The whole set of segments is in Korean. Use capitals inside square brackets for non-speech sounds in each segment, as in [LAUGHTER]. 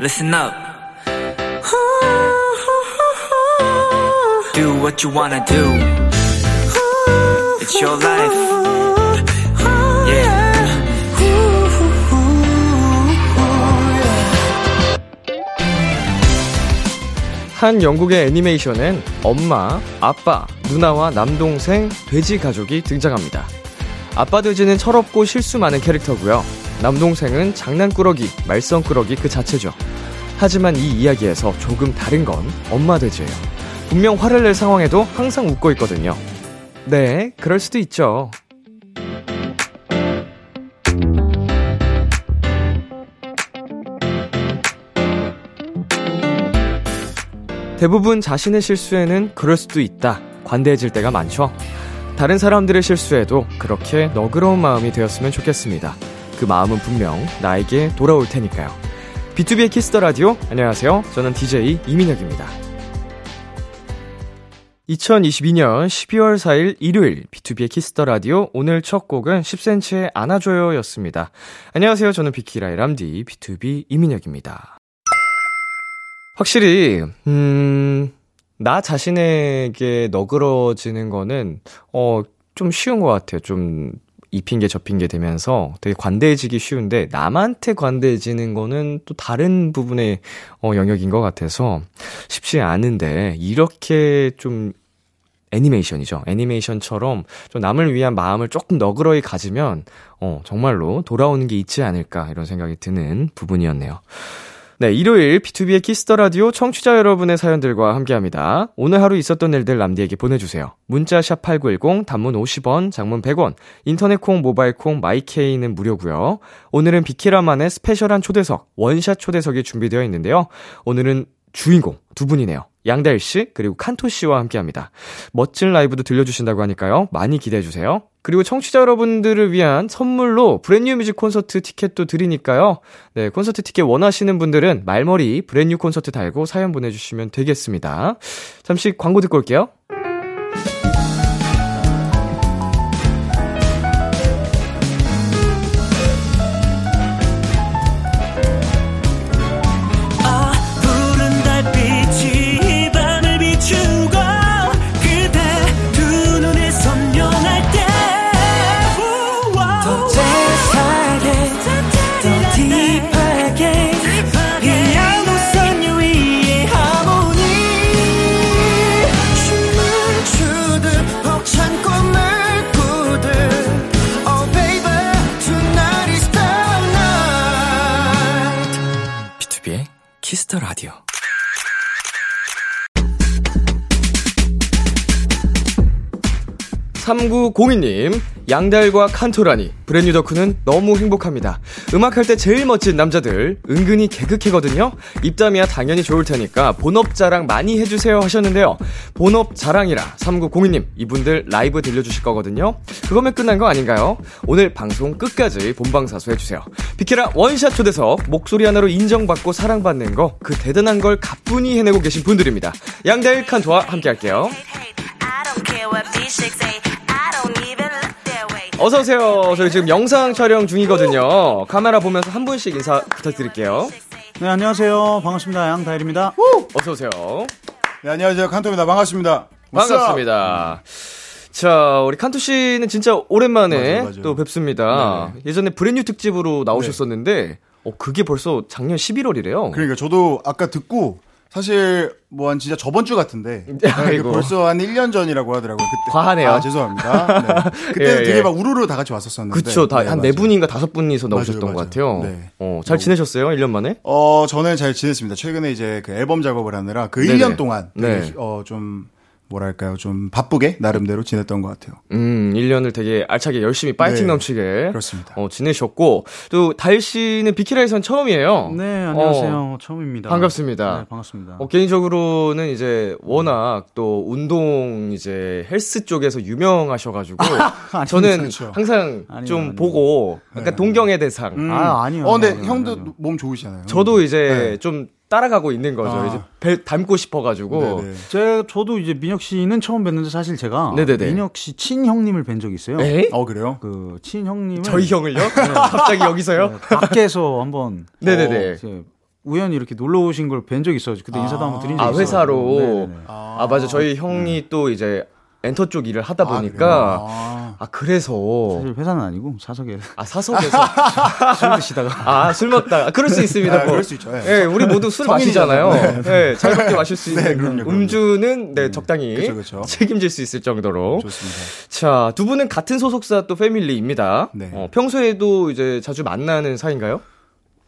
listen up. Do what you wanna do. It's your life. Yeah. 한 영국의 애니메이션엔 엄마, 아빠, 누나와 남동생, 돼지 가족이 등장합니다. 아빠 돼지는 철없고 실수 많은 캐릭터고요. 남동생은 장난꾸러기, 말썽꾸러기 그 자체죠. 하지만 이 이야기에서 조금 다른 건 엄마 돼지예요. 분명 화를 낼 상황에도 항상 웃고 있거든요. 네, 그럴 수도 있죠. 대부분 자신의 실수에는 그럴 수도 있다. 관대해질 때가 많죠. 다른 사람들의 실수에도 그렇게 너그러운 마음이 되었으면 좋겠습니다. 그 마음은 분명 나에게 돌아올 테니까요. BTOB의 키스 더 라디오. 안녕하세요. 저는 DJ 이민혁입니다. 2022년 12월 4일 일요일 BTOB의 키스 더 라디오 오늘 첫 곡은 10cm의 안아줘요 였습니다. 안녕하세요. 저는 비키라의 람디 BTOB 이민혁입니다. 확실히 음, 나 자신에게 너그러지는 거는 어, 좀 쉬운 것 같아요. 좀 이 핑계 저 핑계 되면서 되게 관대해지기 쉬운데 남한테 관대해지는 거는 또 다른 부분의 어, 영역인 것 같아서 쉽지 않은데 이렇게 좀 애니메이션이죠. 애니메이션처럼 좀 남을 위한 마음을 조금 너그러이 가지면 어, 정말로 돌아오는 게 있지 않을까 이런 생각이 드는 부분이었네요. 네, 일요일 BTOB의 키스 더 라디오 청취자 여러분의 사연들과 함께합니다. 오늘 하루 있었던 일들 남디에게 보내주세요. 문자 샵 #8910 단문 50원, 장문 100원, 인터넷 콩, 모바일 콩, 마이케이는 무료고요. 오늘은 비키라만의 special한 초대석, 원샷 초대석이 준비되어 있는데요. 오늘은 주인공 두 분이네요. 양다일 씨 그리고 칸토 씨와 함께 합니다. 멋진 라이브도 들려주신다고 하니까요. 많이 기대해 주세요. 그리고 청취자 여러분들을 위한 선물로 브랜뉴 뮤직 콘서트 티켓도 드리니까요. 네, 콘서트 티켓 원하시는 분들은 말머리 브랜뉴 콘서트 달고 사연 보내주시면 되겠습니다. 잠시 광고 듣고 올게요. 키스 더 라디오. 삼구공이님 양다일과 칸토라니 브랜뉴 덕후는 너무 행복합니다. 음악할 때 제일 멋진 남자들 은근히 개그캐거든요. 입담이야 당연히 좋을 테니까 본업 자랑 많이 해주세요 하셨는데요. 본업 자랑이라 삼구공이님 이분들 라이브 들려주실 거거든요. 그거면 끝난 거 아닌가요? 오늘 방송 끝까지 본방사수 해주세요. 비키라 원샷 초대석 목소리 하나로 인정받고 사랑받는 거 그 대단한 걸 가뿐히 해내고 계신 분들입니다. 양다일 칸토와 함께 할게요. I don't care what they say. 어서 오세요. 저희 지금 영상 촬영 중이거든요. 카메라 보면서 한 분씩 인사 부탁드릴게요. 네, 안녕하세요. 반갑습니다. 양다일입니다. 어서 오세요. 네, 안녕하세요. 칸토입니다. 반갑습니다. 반갑습니다. 자, 우리 칸토 씨는 진짜 오랜만에 맞아요, 맞아요. 또 뵙습니다. 네. 예전에 브랜뉴 특집으로 나오셨었는데, 어, 그게 벌써 작년 11월이래요. 그러니까 저도 아까 듣고 사실 뭐 한 진짜 저번 주 같은데 [LAUGHS] 네, 아이고. 벌써 한 1년 전이라고 하더라고요. 그때 과하네요. 아, 죄송합니다. [LAUGHS] 네. 그때 예, 예. 되게 막 우르르 다 같이 왔었었는데. 그쵸. 다, 네, 한 네. 분인가 다섯 분이서 나오셨던 맞아요, 것 맞아요. 같아요. 네. 어, 잘 지내셨어요? 1년 만에? 어, 저는 잘 지냈습니다. 최근에 이제 그 앨범 작업을 하느라 그 네네. 1년 동안 네. 어, 좀 뭐랄까요. 좀 바쁘게 나름대로 지냈던 것 같아요. 음, 1년을 되게 알차게 열심히 파이팅 네, 넘치게. 그렇습니다. 어, 지내셨고, 또, 달 씨는 비키라에선 처음이에요. 네, 안녕하세요. 어, 처음입니다. 반갑습니다. 네, 반갑습니다. 어, 개인적으로는 이제 워낙 또 운동 이제 헬스 쪽에서 유명하셔가지고 [LAUGHS] 저는 그렇죠. 항상 아니요, 좀 아니요. 보고 약간 동경의 대상. 음. 아, 아니요. 어, 근데 아니요, 아니요, 형도 아니요. 몸 좋으시잖아요. 저도 이제 네. 좀 따라가고 있는 거죠. 아. 이제 배- 닮고 싶어가지고. 네네. 제 저도 이제 민혁 씨는 처음 뵀는데 사실 제가 네네네. 민혁 씨 친형님을 뵌 적이 있어요. 에? 어, 그래요? 그 친형님을 저희 형을요? [LAUGHS] 갑자기 여기서요? 네, 밖에서 한번 네네네. [LAUGHS] 어, 우연히 이렇게 놀러 오신 걸 뵌 적이 있어요. 그때 인사도 한번 드린 적이 아, 있어요. 회사로. 네네네. 아, 맞아. 저희 형이 또 이제 엔터 쪽 일을 하다 그래요? 보니까 아. 아, 그래서 사실 회사는 아니고 사석에 아, 사석에서 [LAUGHS] 술 드시다가 아, 술 먹다가. 아, 그럴 수 있습니다. 아, 뭐. 그럴 수 있죠. 예. 예, 우리 모두 술 성인이잖아요. 마시잖아요. 네. 자유롭게 마실 수 [LAUGHS] 있는 네, 그럼요, 그럼요. 음주는 네, 적당히 그쵸, 그쵸. 책임질 수 있을 정도로. 좋습니다. 자, 두 분은 같은 소속사 또 패밀리입니다. 네. 어, 평소에도 이제 자주 만나는 사이인가요?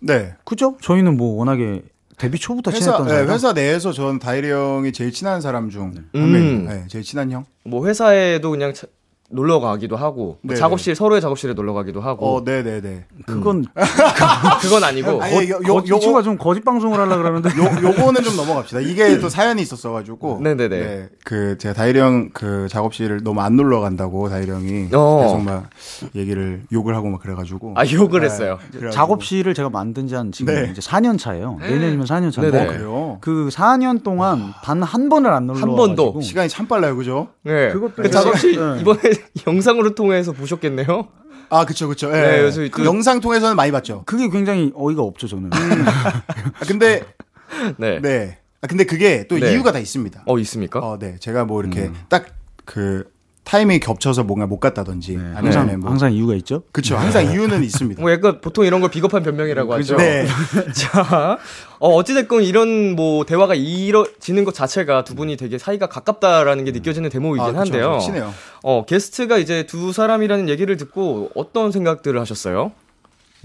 네. 그죠? 저희는 뭐 워낙에 데뷔 초부터 회사, 친했던 네, 사이라 회사 내에서 전 다이리 형이 제일 친한 사람 중한 음. 명입니다. 네, 제일 친한 형. 뭐 회사에도 그냥 차- 놀러 가기도 하고 뭐 네네. 작업실 서로의 작업실에 놀러 가기도 하고 어, 네, 네, 네. 그건 [LAUGHS] 그건 아니고 아니, 요, 요, 거, 이 친구가 좀 거짓 방송을 하려 그러는데 요, 요거는 좀 넘어갑시다. 이게 또 사연이 있었어 가지고. 네네네. 네, 그, 제가 다이리 형 그 작업실을 너무 안 놀러 간다고 다이리 형이 어. 계속 막 얘기를, 욕을 하고 막 그래 가지고. 아 욕을 했어요. 그래가지고. 작업실을 제가 만든 지 한 지금 네. 이제 4년 차예요. 내년이면 4년 차인데. 어, 그래요? 그 4년 동안 단 한 번을 안 놀러 한 번도. 와가지고 시간이 참 빨라요, 그죠? 네. 그것도 그 이제- 작업실 네. 이번에 [LAUGHS] 영상으로 통해서 보셨겠네요. 아, 그쵸, 그쵸. 예. 네, 요새 그 또- 영상 통해서는 많이 봤죠. 그게 굉장히 어이가 없죠 저는. 아, 근데, [LAUGHS] 네. 네. 아, 근데 그게 또 네. 이유가 다 있습니다. 어 있습니까? 어, 네. 제가 뭐 이렇게 딱그 타이밍이 겹쳐서 뭔가 못 갔다든지 네, 항상 뭐 항상 이유가 있죠. 그쵸. 항상 이유는 있습니다. [LAUGHS] 뭐 약간 보통 이런 걸 비겁한 변명이라고 하죠. 네. [LAUGHS] 자, 어, 어찌됐건 이런 뭐 대화가 이뤄지는 것 자체가 두 분이 되게 사이가 가깝다라는 게 느껴지는 대목이긴 아, 한데요. 친해요. 어, 게스트가 이제 두 사람이라는 얘기를 듣고 어떤 생각들을 하셨어요?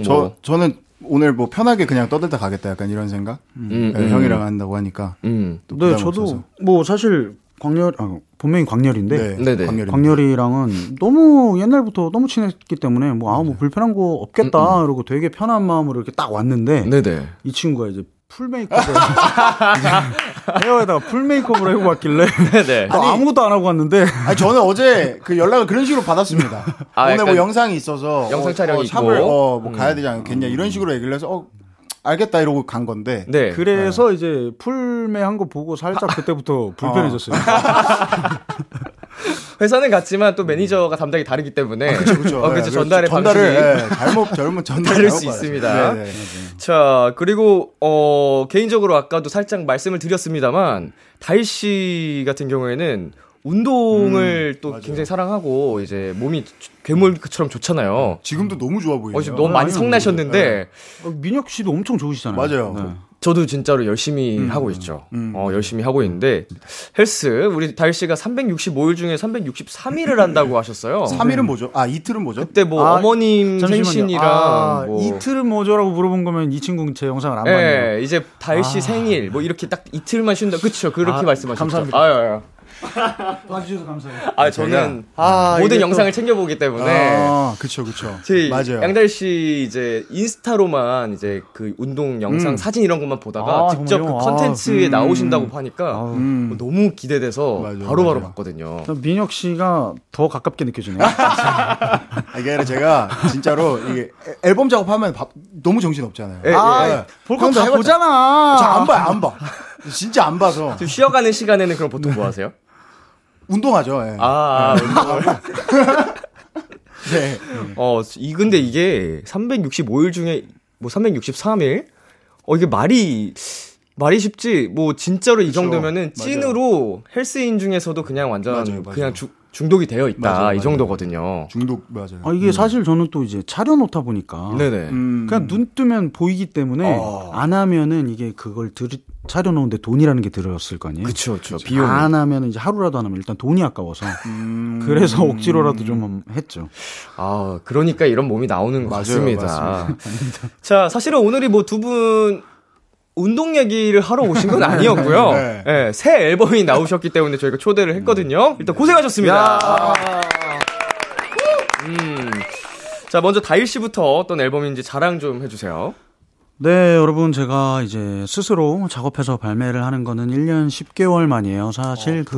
저 뭐, 저는 오늘 뭐 편하게 그냥 떠들다 가겠다 약간 이런 생각. 음, 네, 음. 형이랑 한다고 하니까. 음. 또 네, 저도 없어서. 뭐 사실 광렬 아, 본명이 광렬인데 네. 네네. 광렬입니다. 광렬이랑은 너무 옛날부터 너무 친했기 때문에 뭐 아뭐 불편한 거 없겠다 이러고 되게 편한 마음으로 이렇게 딱 왔는데 네네. 이 친구가 이제 full 메이크업을 [LAUGHS] hair에다가 full 메이크업을 하고 왔길래 네네. [LAUGHS] 또 아무것도 안 하고 왔는데 아니 저는 어제 그 연락을 그런 식으로 받았습니다. 아, 오늘 뭐 영상이 있어서 영상 어, 촬영이 어, shop을 있고. 어뭐 가야 되지 않겠냐 이런 식으로 얘기를 해서 어 알겠다 이러고 간 건데. 네. 그래서 이제 full메 한거 보고 살짝 그때부터 불편해졌어요. 회사는 같지만 또 매니저가 담당이 다르기 때문에. 그렇죠, 그렇죠. 어, 그렇죠. 전달의 전달을 방식이. 예, 잘못 잘못 전달 다를 수 있습니다. 네, 네. 자, 그리고, 어, 개인적으로 아까도 살짝 말씀을 드렸습니다만, 다일 씨 같은 경우에는 운동을 또 굉장히 사랑하고, 이제 몸이 괴물처럼 좋잖아요. 지금도 너무 좋아 보이네요. 어, 지금 너무 많이 아니요, 성나셨는데, 어, 민혁 씨도 엄청 좋으시잖아요. 맞아요. 네. 저도 진짜로 열심히 하고 있죠. 어, 열심히 하고 있는데, 헬스, 우리 다일 씨가 365일 중에 363일을 한다고 하셨어요. 3일은 뭐죠? 아 이틀은 뭐죠? 그때 뭐 아, 어머님 잠시만요. 생신이랑 아, 뭐 이틀은 뭐죠라고 물어본 거면 이 친구 제 영상을 안 봤네요. 예, 이제 다일 씨 생일 뭐 이렇게 딱 이틀만 쉰다. 그쵸? 그렇게 아, 말씀하셨죠. 감사합니다. 아유, 아유. [LAUGHS] 봐주셔서 감사해요. 아, 저는 아, 모든 이게 영상을 챙겨보기 때문에 아 그쵸 그쵸. 저희 맞아요. 양달 씨 이제 인스타로만 이제 그 운동 영상 음. 사진 이런 것만 보다가 아, 직접 그 정말요? 아, 컨텐츠에 음. 나오신다고 하니까 음. 뭐 너무 기대돼서 바로바로 맞아요. 봤거든요. 또 민혁 씨가 더 가깝게 느껴지네요. [LAUGHS] 아, 이게 아니라 제가 진짜로 이게 애- 앨범 작업하면 밥- 너무 정신 없잖아요. 예, 아, 예. 볼거 다 보잖아. 저안 봐요 안 봐. [LAUGHS] 진짜 안 봐서 좀 쉬어가는 시간에는 그럼 보통 뭐 하세요? 운동하죠. 예. 아, [LAUGHS] 네. 어, 이 근데 이게 365일 중에 뭐 363일? 어 이게 말이 말이 쉽지. 뭐 진짜로 이 그쵸. 정도면은 맞아요. 찐으로 헬스인 중에서도 그냥 완전 맞아요, 맞아요. 그냥 주- 중독이 되어 있다. 맞아요, 이 맞아요. 정도거든요. 중독 맞아요. 아, 이게 사실 저는 또 이제 차려놓다 보니까 네네. 음. 그냥 눈 뜨면 보이기 때문에 어. 안 하면은 이게 그걸 들, 차려놓은데 돈이라는 게 들었을 거 아니에요. 그쵸, 그쵸. 비용. 안 하면 이제 하루라도 안 하면 일단 돈이 아까워서 음. 그래서 억지로라도 좀 했죠. 아, 그러니까 이런 몸이 나오는 것 맞아요, 같습니다. 자, 사실은 오늘이 뭐 두 분 운동 얘기를 하러 오신 건 [LAUGHS] 아니었고요. 네. 예, 새 앨범이 나오셨기 때문에 저희가 초대를 했거든요. 일단 고생하셨습니다. 음. 자, 먼저 다일 씨부터 어떤 앨범인지 자랑 좀 해주세요. 네, 여러분 제가 이제 스스로 작업해서 발매를 하는 거는 1년 10개월 만이에요. 사실 그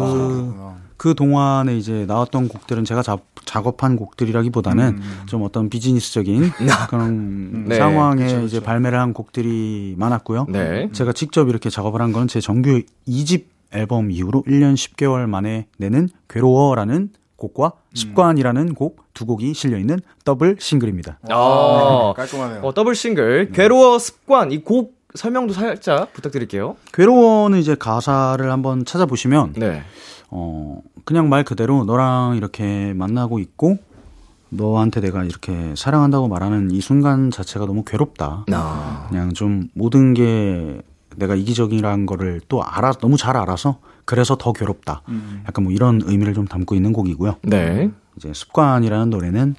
그 동안에 이제 나왔던 곡들은 제가 자- 작업한 곡들이라기보다는 좀 어떤 비즈니스적인 [LAUGHS] 그런 네, 상황에 이제 발매를 한 곡들이 많았고요. 네. 제가 직접 이렇게 작업을 한 건 제 정규 2집 앨범 이후로 1년 10개월 만에 내는 괴로워라는 곡과 습관이라는 곡 두 곡이 실려 있는 더블 싱글입니다. 아, 깔끔하네요. 어, 더블 싱글, 괴로워 습관, 이 곡 설명도 살짝 부탁드릴게요. 괴로워는 이제 가사를 한번 찾아보시면 네. 어 그냥 말 그대로 너랑 이렇게 만나고 있고 너한테 내가 이렇게 사랑한다고 말하는 이 순간 자체가 너무 괴롭다. 아. 그냥 좀 모든 게 내가 이기적이라는 거를 또 알아 너무 잘 알아서 그래서 더 괴롭다. 약간 뭐 이런 의미를 좀 담고 있는 곡이고요. 네. 이제 습관이라는 노래는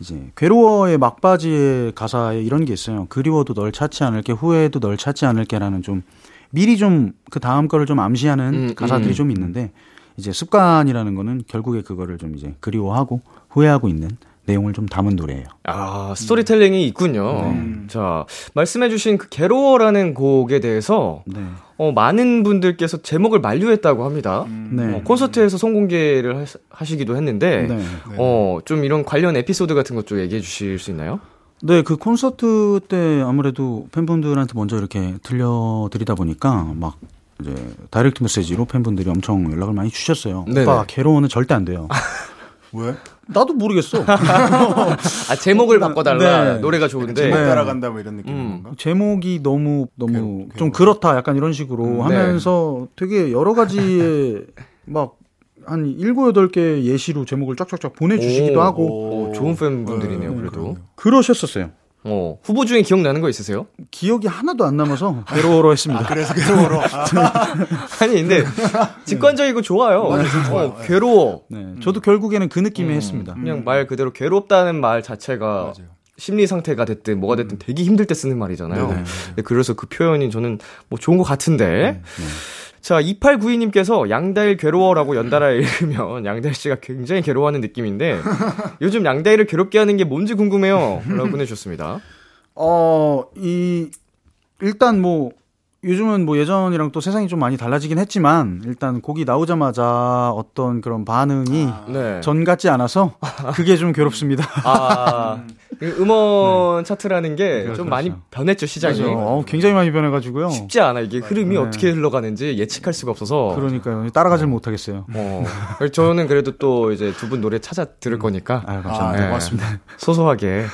이제 괴로워의 막바지의 가사에 이런 게 있어요. 그리워도 널 찾지 않을게, 후회해도 널 찾지 않을게라는 좀 미리 좀 그 다음 거를 좀 암시하는 음, 가사들이 음. 좀 있는데 이제 습관이라는 거는 결국에 그거를 좀 이제 그리워하고 후회하고 있는 내용을 좀 담은 노래예요. 아, 스토리텔링이 있군요. 자, 말씀해주신 그 괴로워라는 곡에 대해서 네. 어, 많은 분들께서 제목을 만류했다고 합니다. 네. 어, 콘서트에서 성공개를 하, 시기도 했는데, 네. 어, 좀 이런 관련 에피소드 같은 것 좀 얘기해 주실 수 있나요? 네, 그 콘서트 때 아무래도 팬분들한테 먼저 이렇게 들려드리다 보니까 막 이제 다이렉트 메시지로 팬분들이 엄청 연락을 많이 주셨어요. 네네. 오빠 괴로워는 절대 안 돼요. [LAUGHS] 왜? 나도 모르겠어. [LAUGHS] 아, 제목을 바꿔달라. 네. 노래가 좋은데. 제목 네. 따라간다 뭐 이런 느낌인 음. 건가? 제목이 너무 너무 괴로- 좀 괴로워. 그렇다 약간 이런 식으로 음, 하면서 되게 여러 가지의 [LAUGHS] 막 한 일곱 여덟 개 예시로 제목을 쫙쫙쫙 보내주시기도 오, 하고 오, 좋은 팬분들이네요, 네, 그래도. 그러셨었어요. 어, 후보 중에 기억나는 거 있으세요? 기억이 하나도 안 남아서 [LAUGHS] 괴로워로 했습니다. 그래서 괴로워로. 아, [LAUGHS] 아니, 근데, 직관적이고 좋아요. 좋아요. 어, 괴로워. 네, 저도 결국에는 그 느낌이 음. 했습니다. 그냥 말 그대로 괴롭다는 말 자체가 맞아요. 심리 상태가 됐든 뭐가 됐든 되게 힘들 때 쓰는 말이잖아요. 네네. 네, 그래서 그 표현이 저는 뭐 좋은 것 같은데. 자, 2892님께서 양다일 괴로워라고 연달아 읽으면 [LAUGHS] 양다일 씨가 굉장히 괴로워하는 느낌인데 요즘 양다일을 괴롭게 하는 게 뭔지 궁금해요. 라고 보내주셨습니다. 어, 이, 일단 뭐, 요즘은 뭐 예전이랑 또 세상이 좀 많이 달라지긴 했지만, 일단 곡이 나오자마자 어떤 그런 반응이 네. 전 같지 않아서, 그게 좀 괴롭습니다. 아, 그 음원 차트라는 게좀 그렇죠. 많이 변했죠, 시장이. 그래서, 어, 굉장히 많이 변해가지고요. 쉽지 않아. 이게 흐름이 네. 어떻게 흘러가는지 예측할 수가 없어서. 그러니까요. 따라가질 못하겠어요. 어. 저는 그래도 또 이제 두 분 노래 찾아 들을 거니까. 아유, 아, 감사합니다. 네, 고맙습니다. 소소하게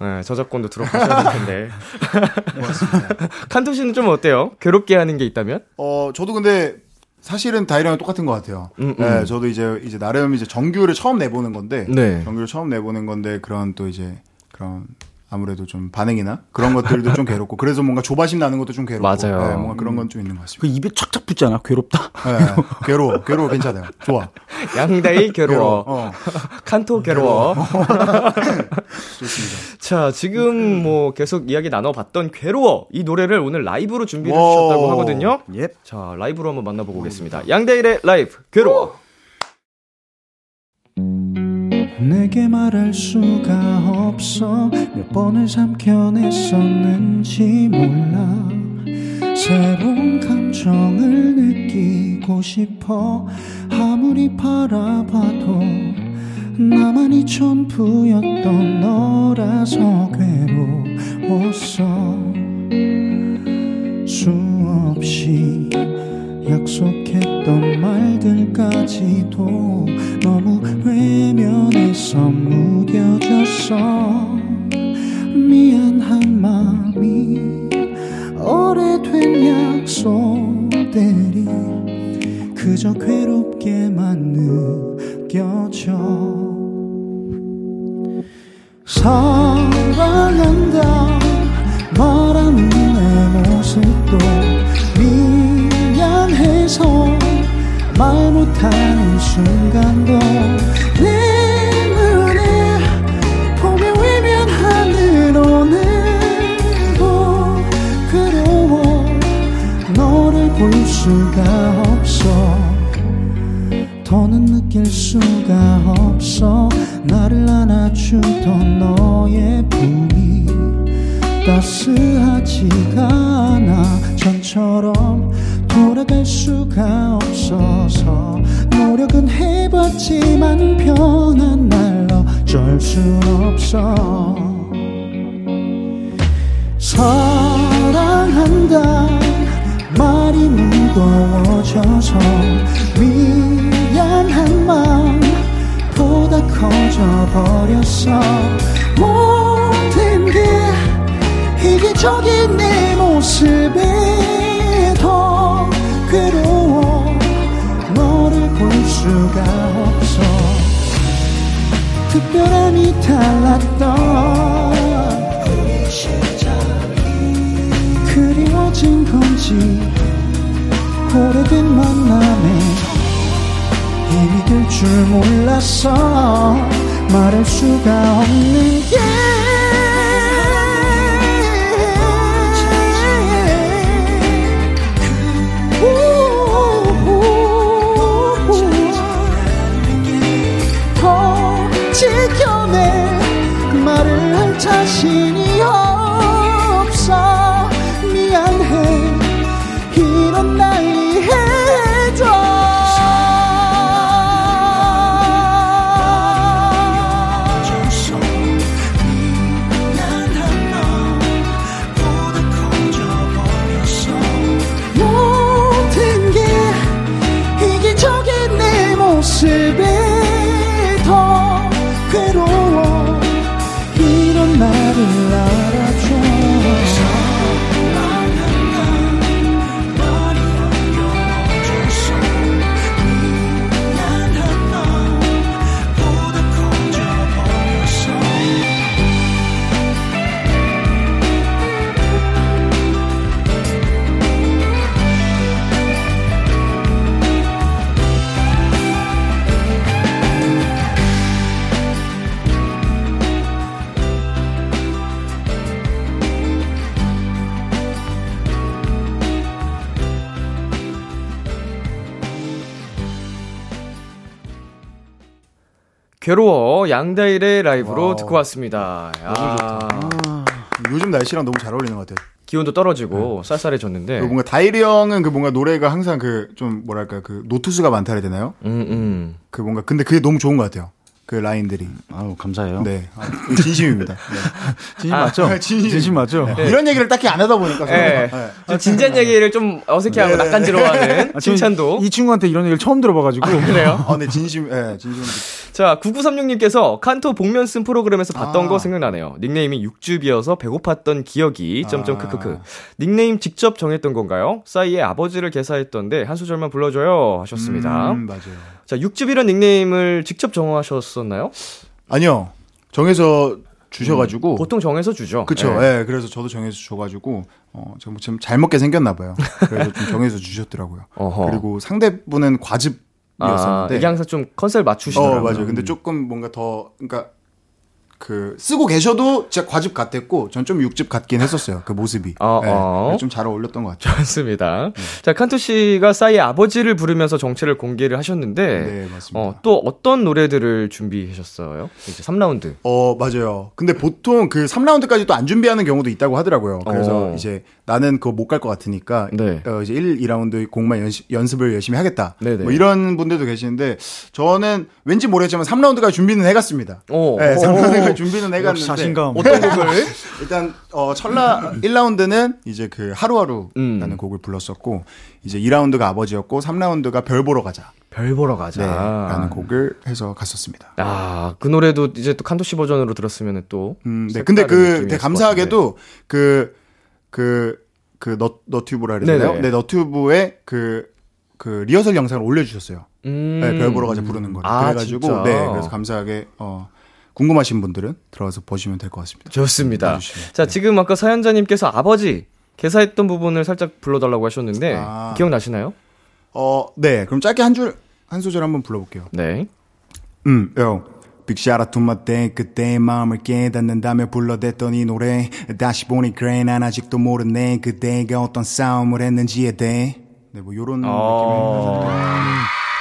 네, 저작권도 들어가셔야 될 텐데. [LAUGHS] [LAUGHS] 칸토 씨는 좀 어때요? 괴롭게 하는 게 있다면? 어, 저도 근데 사실은 다이랑 똑같은 것 같아요. 음, 네, 음. 저도 이제 이제 나름 이제 정규를 처음 내보는 건데, 네. 정규를 처음 내보는 건데 그런 또 이제 그런 아무래도 좀 반응이나 그런 것들도 좀 괴롭고 그래서 뭔가 조바심 나는 것도 좀 괴롭고 맞아요. 네, 뭔가 그런 건 좀 있는 것그 같습니다. 입에 착착 붙지 않아? 괴롭다? 네, 괴로워, 괴로워 괜찮아요. 좋아. [LAUGHS] 양다일 괴로워. 어, [LAUGHS] 칸토 괴로워. [LAUGHS] 좋습니다. 자, 지금 뭐 계속 이야기 나눠봤던 괴로워. 이 노래를 오늘 라이브로 준비를 와우. 해주셨다고 하거든요. 예. 자, 라이브로 한번 만나보고 오겠습니다. 양다일의 라이브, 괴로워. 내게 말할 수가 없어. 몇 번을 삼켜냈었는지 몰라. 새로운 감정을 느끼고 싶어. 아무리 바라봐도 나만이 전부였던 너라서 괴로웠어. 수없이 약속했던 말들까지도 너무 외면해서 무뎌졌어. 미안한 마음이 오래된 약속들이 그저 괴롭게만 느껴져. 사랑한다 말하는 내 모습도 말 못하는 순간도 내 눈에 보며 외면하는 오늘도 괴로워. 너를 볼 수가 없어. 더는 느낄 수가 없어. 나를 안아주던 너의 품이 따스하지가 않아. 전처럼 돌아갈 수가 없어서 노력은 해봤지만 변한 날 어쩔 순 없어. 사랑한다 말이 무거워져서 미안한 마음 보다 커져버렸어. 모든 게 이기적인 내 모습 괴로워. 너를 볼 수가 없어. 특별함이 달랐던 우리 시절이 그리워진 건지 오래된 만남에 힘이 들 줄 몰랐어 말할 수가 없는 게 괴로워 양다일의 라이브로 와우. 듣고 왔습니다. 야, 요즘 날씨랑 너무 잘 어울리는 것 같아요. 기온도 떨어지고 쌀쌀해졌는데. 그 뭔가 다일이 형은 그 뭔가 노래가 항상 그 좀 뭐랄까 그 노투수가 많다 해야 되나요? 음, 음. 그 뭔가 근데 그게 너무 좋은 것 같아요. 그 라인들이. 아우 감사해요. 네. 아, 진심입니다. 네. [LAUGHS] 진심 맞죠? 진심. 진심 맞죠? 이런 얘기를 딱히 안 하다 보니까. 네. 네. 좀 진지한 얘기를 좀 어색해하고 네. 낯간지러워하는 아, 칭찬도. 이 친구한테 이런 얘기를 처음 들어봐가지고 그래요? 아, 네, 진심, 예, 진심. 자, 9936님께서 칸토 복면 쓴 프로그램에서 봤던 아. 거 생각나네요. 닉네임이 육즙이어서 배고팠던 기억이, 아. 점점 크크크. 닉네임 직접 정했던 건가요? 싸이의 아버지를 개사했던데 한 소절만 불러줘요. 하셨습니다. 음, 맞아요. 자, 육즙이란 닉네임을 직접 정하셨었나요? 아니요. 정해서 주셔가지고. 보통 정해서 주죠. 그쵸. 예. 예, 그래서 저도 정해서 줘가지고, 어, 좀, 좀잘 먹게 생겼나 봐요. 그래서 좀 정해서 주셨더라고요. 어허. 그리고 상대분은 아, 과즙 이었었는데. 이게 항상 좀 컨셉 맞추시더라고요. 어, 맞아요. 근데 조금 뭔가 더, 그러니까 그 쓰고 계셔도 진짜 과즙 같았고, 전 좀 육즙 같긴 했었어요. 그 모습이. 어, 어. 좀잘 어울렸던 것 같아요. 좋습니다. 네. 자, 칸토 씨가 싸이의 아버지를 부르면서 정체를 공개를 하셨는데, 네, 맞습니다. 어, 또 어떤 노래들을 준비하셨어요? 이제 3라운드. 어, 맞아요. 근데 보통 그 3라운드까지 또 안 준비하는 경우도 있다고 하더라고요. 그래서 어. 이제 나는 그거 못 갈 것 같으니까 네. 어, 이제 1, 2라운드 곡만 연습, 연습을 열심히 하겠다. 네네. 뭐 이런 분들도 계시는데 저는 왠지 모르겠지만 3라운드까지 준비는 해갔습니다. 오. 네, 오. 3라운드까지 준비는 해갔는데 역시 자신감. 어떤 곡을? [LAUGHS] 일단 어 첫라 1라운드는 이제 그 하루하루라는 음. 곡을 불렀었고 이제 2라운드가 아버지였고 3라운드가 별 보러 가자. 별 보러 가자. 네, 라는 곡을 해서 갔었습니다. 아, 그 노래도 이제 또 칸토 씨 버전으로 들었으면 또. 음, 네. 근데 그 되게 것 감사하게도 그, 그, 그, 너, 너튜브라 그러나요? 네네. 네, 너튜브에 그, 그 리허설 영상을 올려주셨어요. 음. 네, 별 보러 가자 부르는 거를. 아, 그래가지고, 진짜? 네, 그래서 감사하게, 어, 궁금하신 분들은 들어가서 보시면 될 것 같습니다. 좋습니다. 봐주시면. 자, 지금 아까 사연자님께서 아버지 개사했던 부분을 살짝 불러달라고 하셨는데, 아. 기억나시나요? 어, 네. 그럼 짧게 한 줄, 한 소절 한번 불러볼게요. 네. 음, 요. My day 그때의 마음을 깨닫는다며 불러댔던 이 노래 다시 보니 그래 난 아직도 모르네 그대가 어떤 싸움을 했는지에 대해 네, 뭐 요런 어. 느낌의 가사인데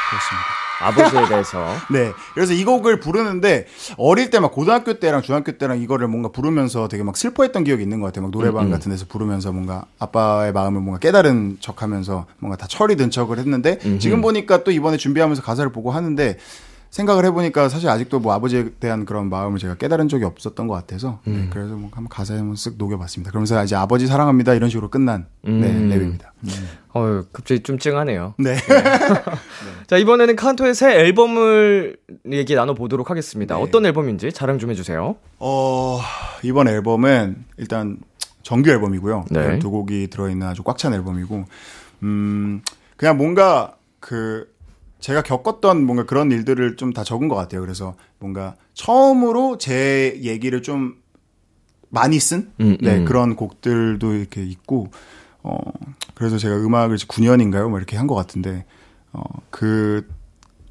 그렇습니다. 아버지에 대해서. [LAUGHS] 네. 그래서 이 곡을 부르는데 어릴 때 막 고등학교 때랑 중학교 때랑 이거를 뭔가 부르면서 되게 막 슬퍼했던 기억이 있는 것 같아요. 막 노래방 같은 데서 부르면서 뭔가 아빠의 마음을 뭔가 깨달은 척하면서 뭔가 다 철이 든 척을 했는데 지금 보니까 또 이번에 준비하면서 가사를 보고 하는데 생각을 해보니까 사실 아직도 뭐 아버지에 대한 그런 마음을 제가 깨달은 적이 없었던 것 같아서 네, 그래서 뭐 한번 가사에 한번 쓱 녹여봤습니다. 그러면서 이제 아버지 사랑합니다 이런 식으로 끝난 네, 음. 랩입니다. 어 갑자기 좀 찡하네요. 네. [LAUGHS] 자, 이번에는 칸토의 새 앨범을 얘기 나눠보도록 하겠습니다. 네. 어떤 앨범인지 자랑 좀 해주세요. 어, 이번 앨범은 일단 정규 앨범이고요. 네. 두 곡이 들어있는 아주 꽉 찬 앨범이고, 음, 그냥 뭔가 그, 제가 겪었던 뭔가 그런 일들을 좀 다 적은 것 같아요. 그래서 뭔가 처음으로 제 얘기를 좀 많이 쓴 음, 네, 음. 그런 곡들도 이렇게 있고 어 그래서 제가 음악을 9년인가요? 뭐 이렇게 한 것 같은데 어그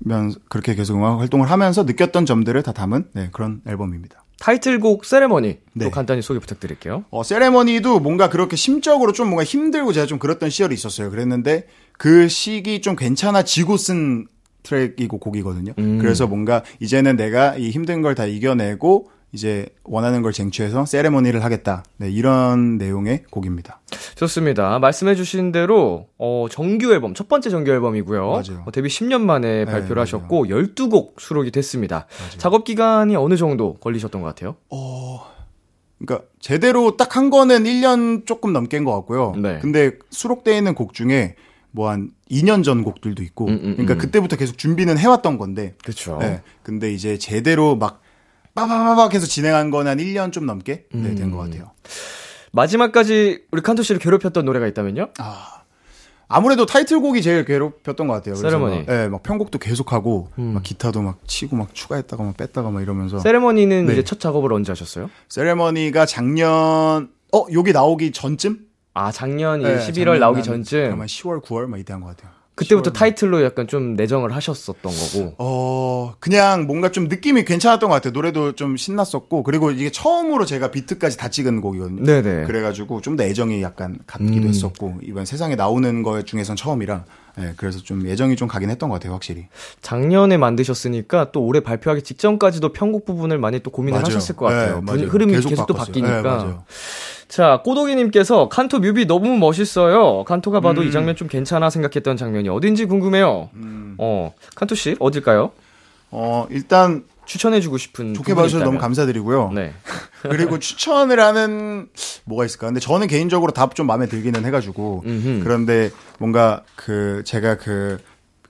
면 그렇게 계속 음악 활동을 하면서 느꼈던 점들을 다 담은 네, 그런 앨범입니다. 타이틀곡 세레머니 또 네. 간단히 소개 부탁드릴게요. 어, 세레머니도 뭔가 그렇게 심적으로 좀 뭔가 힘들고 제가 좀 그랬던 시절이 있었어요. 그랬는데 그 시기 좀 괜찮아지고 쓴 트랙이고 곡이거든요. 음. 그래서 뭔가 이제는 내가 이 힘든 걸 다 이겨내고 이제 원하는 걸 쟁취해서 세레머니를 하겠다. 네, 이런 내용의 곡입니다. 좋습니다. 말씀해 주신 대로 어, 정규 앨범 첫 번째 정규 앨범이고요. 맞아요. 어, 데뷔 10년 만에 발표를 맞아요. 하셨고 12곡 수록이 됐습니다. 작업 기간이 어느 정도 걸리셨던 것 같아요? 그러니까 제대로 딱 한 거는 1년 조금 넘게인 것 같고요. 네. 근데 수록되어 있는 곡 중에 뭐한 2년 전 곡들도 있고, 음, 음, 그러니까 음. 그때부터 계속 준비는 해왔던 건데, 그렇죠. 네. 근데 이제 제대로 막 빠바바박 해서 진행한 건 한 1년 좀 넘게 네, 음. 된것 같아요. 마지막까지 우리 칸토 씨를 괴롭혔던 노래가 있다면요? 아무래도 타이틀곡이 제일 괴롭혔던 것 같아요. 세레머니. 막, 네, 막 편곡도 계속하고, 음. 막 기타도 막 치고 막 추가했다가 막 뺐다가 막 이러면서. 세레머니는 네. 이제 첫 작업을 언제 하셨어요? 세레머니가 작년, 어, 여기 나오기 전쯤? 아 작년 이제 네, 11월 작년 나오기 한 전쯤 아마 10월, 9월 막 이때 한 것 같아요. 그때부터 10월. 타이틀로 약간 좀 내정을 하셨었던 거고. 어, 그냥 뭔가 좀 느낌이 괜찮았던 것 같아요. 노래도 좀 신났었고, 그리고 이게 처음으로 제가 비트까지 다 찍은 곡이거든요. 네네. 그래가지고 좀 더 애정이 약간 갔기도 음. 했었고, 이번 세상에 나오는 거 중에선 처음이라, 네, 그래서 좀 애정이 좀 가긴 했던 것 같아요, 확실히. 작년에 만드셨으니까 또 올해 발표하기 직전까지도 편곡 부분을 많이 또 고민을 맞아요. 하셨을 것 같아요. 네, 분- 맞아요. 흐름이 계속, 또 바꿨어요. 바뀌니까. 네. 자, 꼬독이님께서 칸토 뮤비 너무 멋있어요. 칸토가 봐도 음. 이 장면 좀 괜찮아 생각했던 장면이 어딘지 궁금해요. 어, 칸토 씨 어딜까요? 어, 일단, 추천해주고 싶은 좋게 봐주셔서 너무. 감사드리고요. 네. [LAUGHS] 그리고 추천을 하는, 뭐가 있을까? 근데 저는 개인적으로 다좀 마음에 들기는 해가지고, 음흠. 그런데 뭔가 그, 제가 그,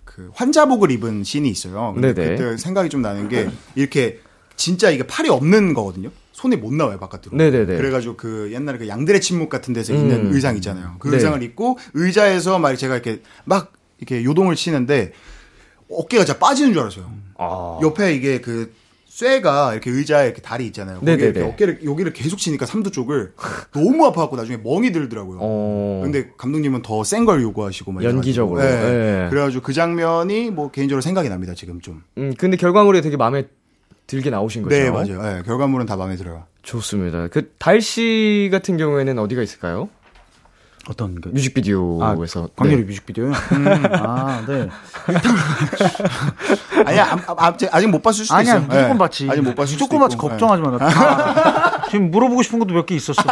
그 환자복을 입은 씬이 있어요. 근데 네네. 그때 생각이 좀 나는 게 이렇게 진짜 이게 팔이 없는 거거든요. 손이 못 나와요 바깥으로. 네네네. 그래가지고 그 옛날에 그 양들의 침묵 같은 데서 음. 있는 의상 있잖아요. 그 네. 의상을 입고 의자에서 막 제가 이렇게 막 이렇게 요동을 치는데 어깨가 진짜 빠지는 줄 알았어요. 아. 옆에 이게 그 쇠가 이렇게 의자에 이렇게 다리 있잖아요. 네네네. 이렇게 어깨를 여기를 계속 치니까 삼두 쪽을 너무 아파갖고 나중에 멍이 들더라고요. 어. 근데 감독님은 더 센 걸 요구하시고 막. 연기적으로. 네. 네. 그래가지고 그 장면이 뭐 개인적으로 생각이 납니다 지금 좀. 음, 근데 결과물이 되게 마음에 들게 나오신 거죠? 네 맞아요. 네, 결과물은 다 마음에 들어요. 좋습니다. 그 달씨 같은 경우에는 어디가 있을까요? 어떤 그 뮤직비디오에서. 광렬이 네. 뮤직비디오요? 아, 네. [LAUGHS] 아니야 아, 아, 아, 아직 못 봤을 수도 아니야, 있어요. 무조건 네. 봤지. 아직 못 봤을 수도 무조건 봤지. 걱정하지 마. 나 다. 지금 물어보고 싶은 것도 몇 개 있었어.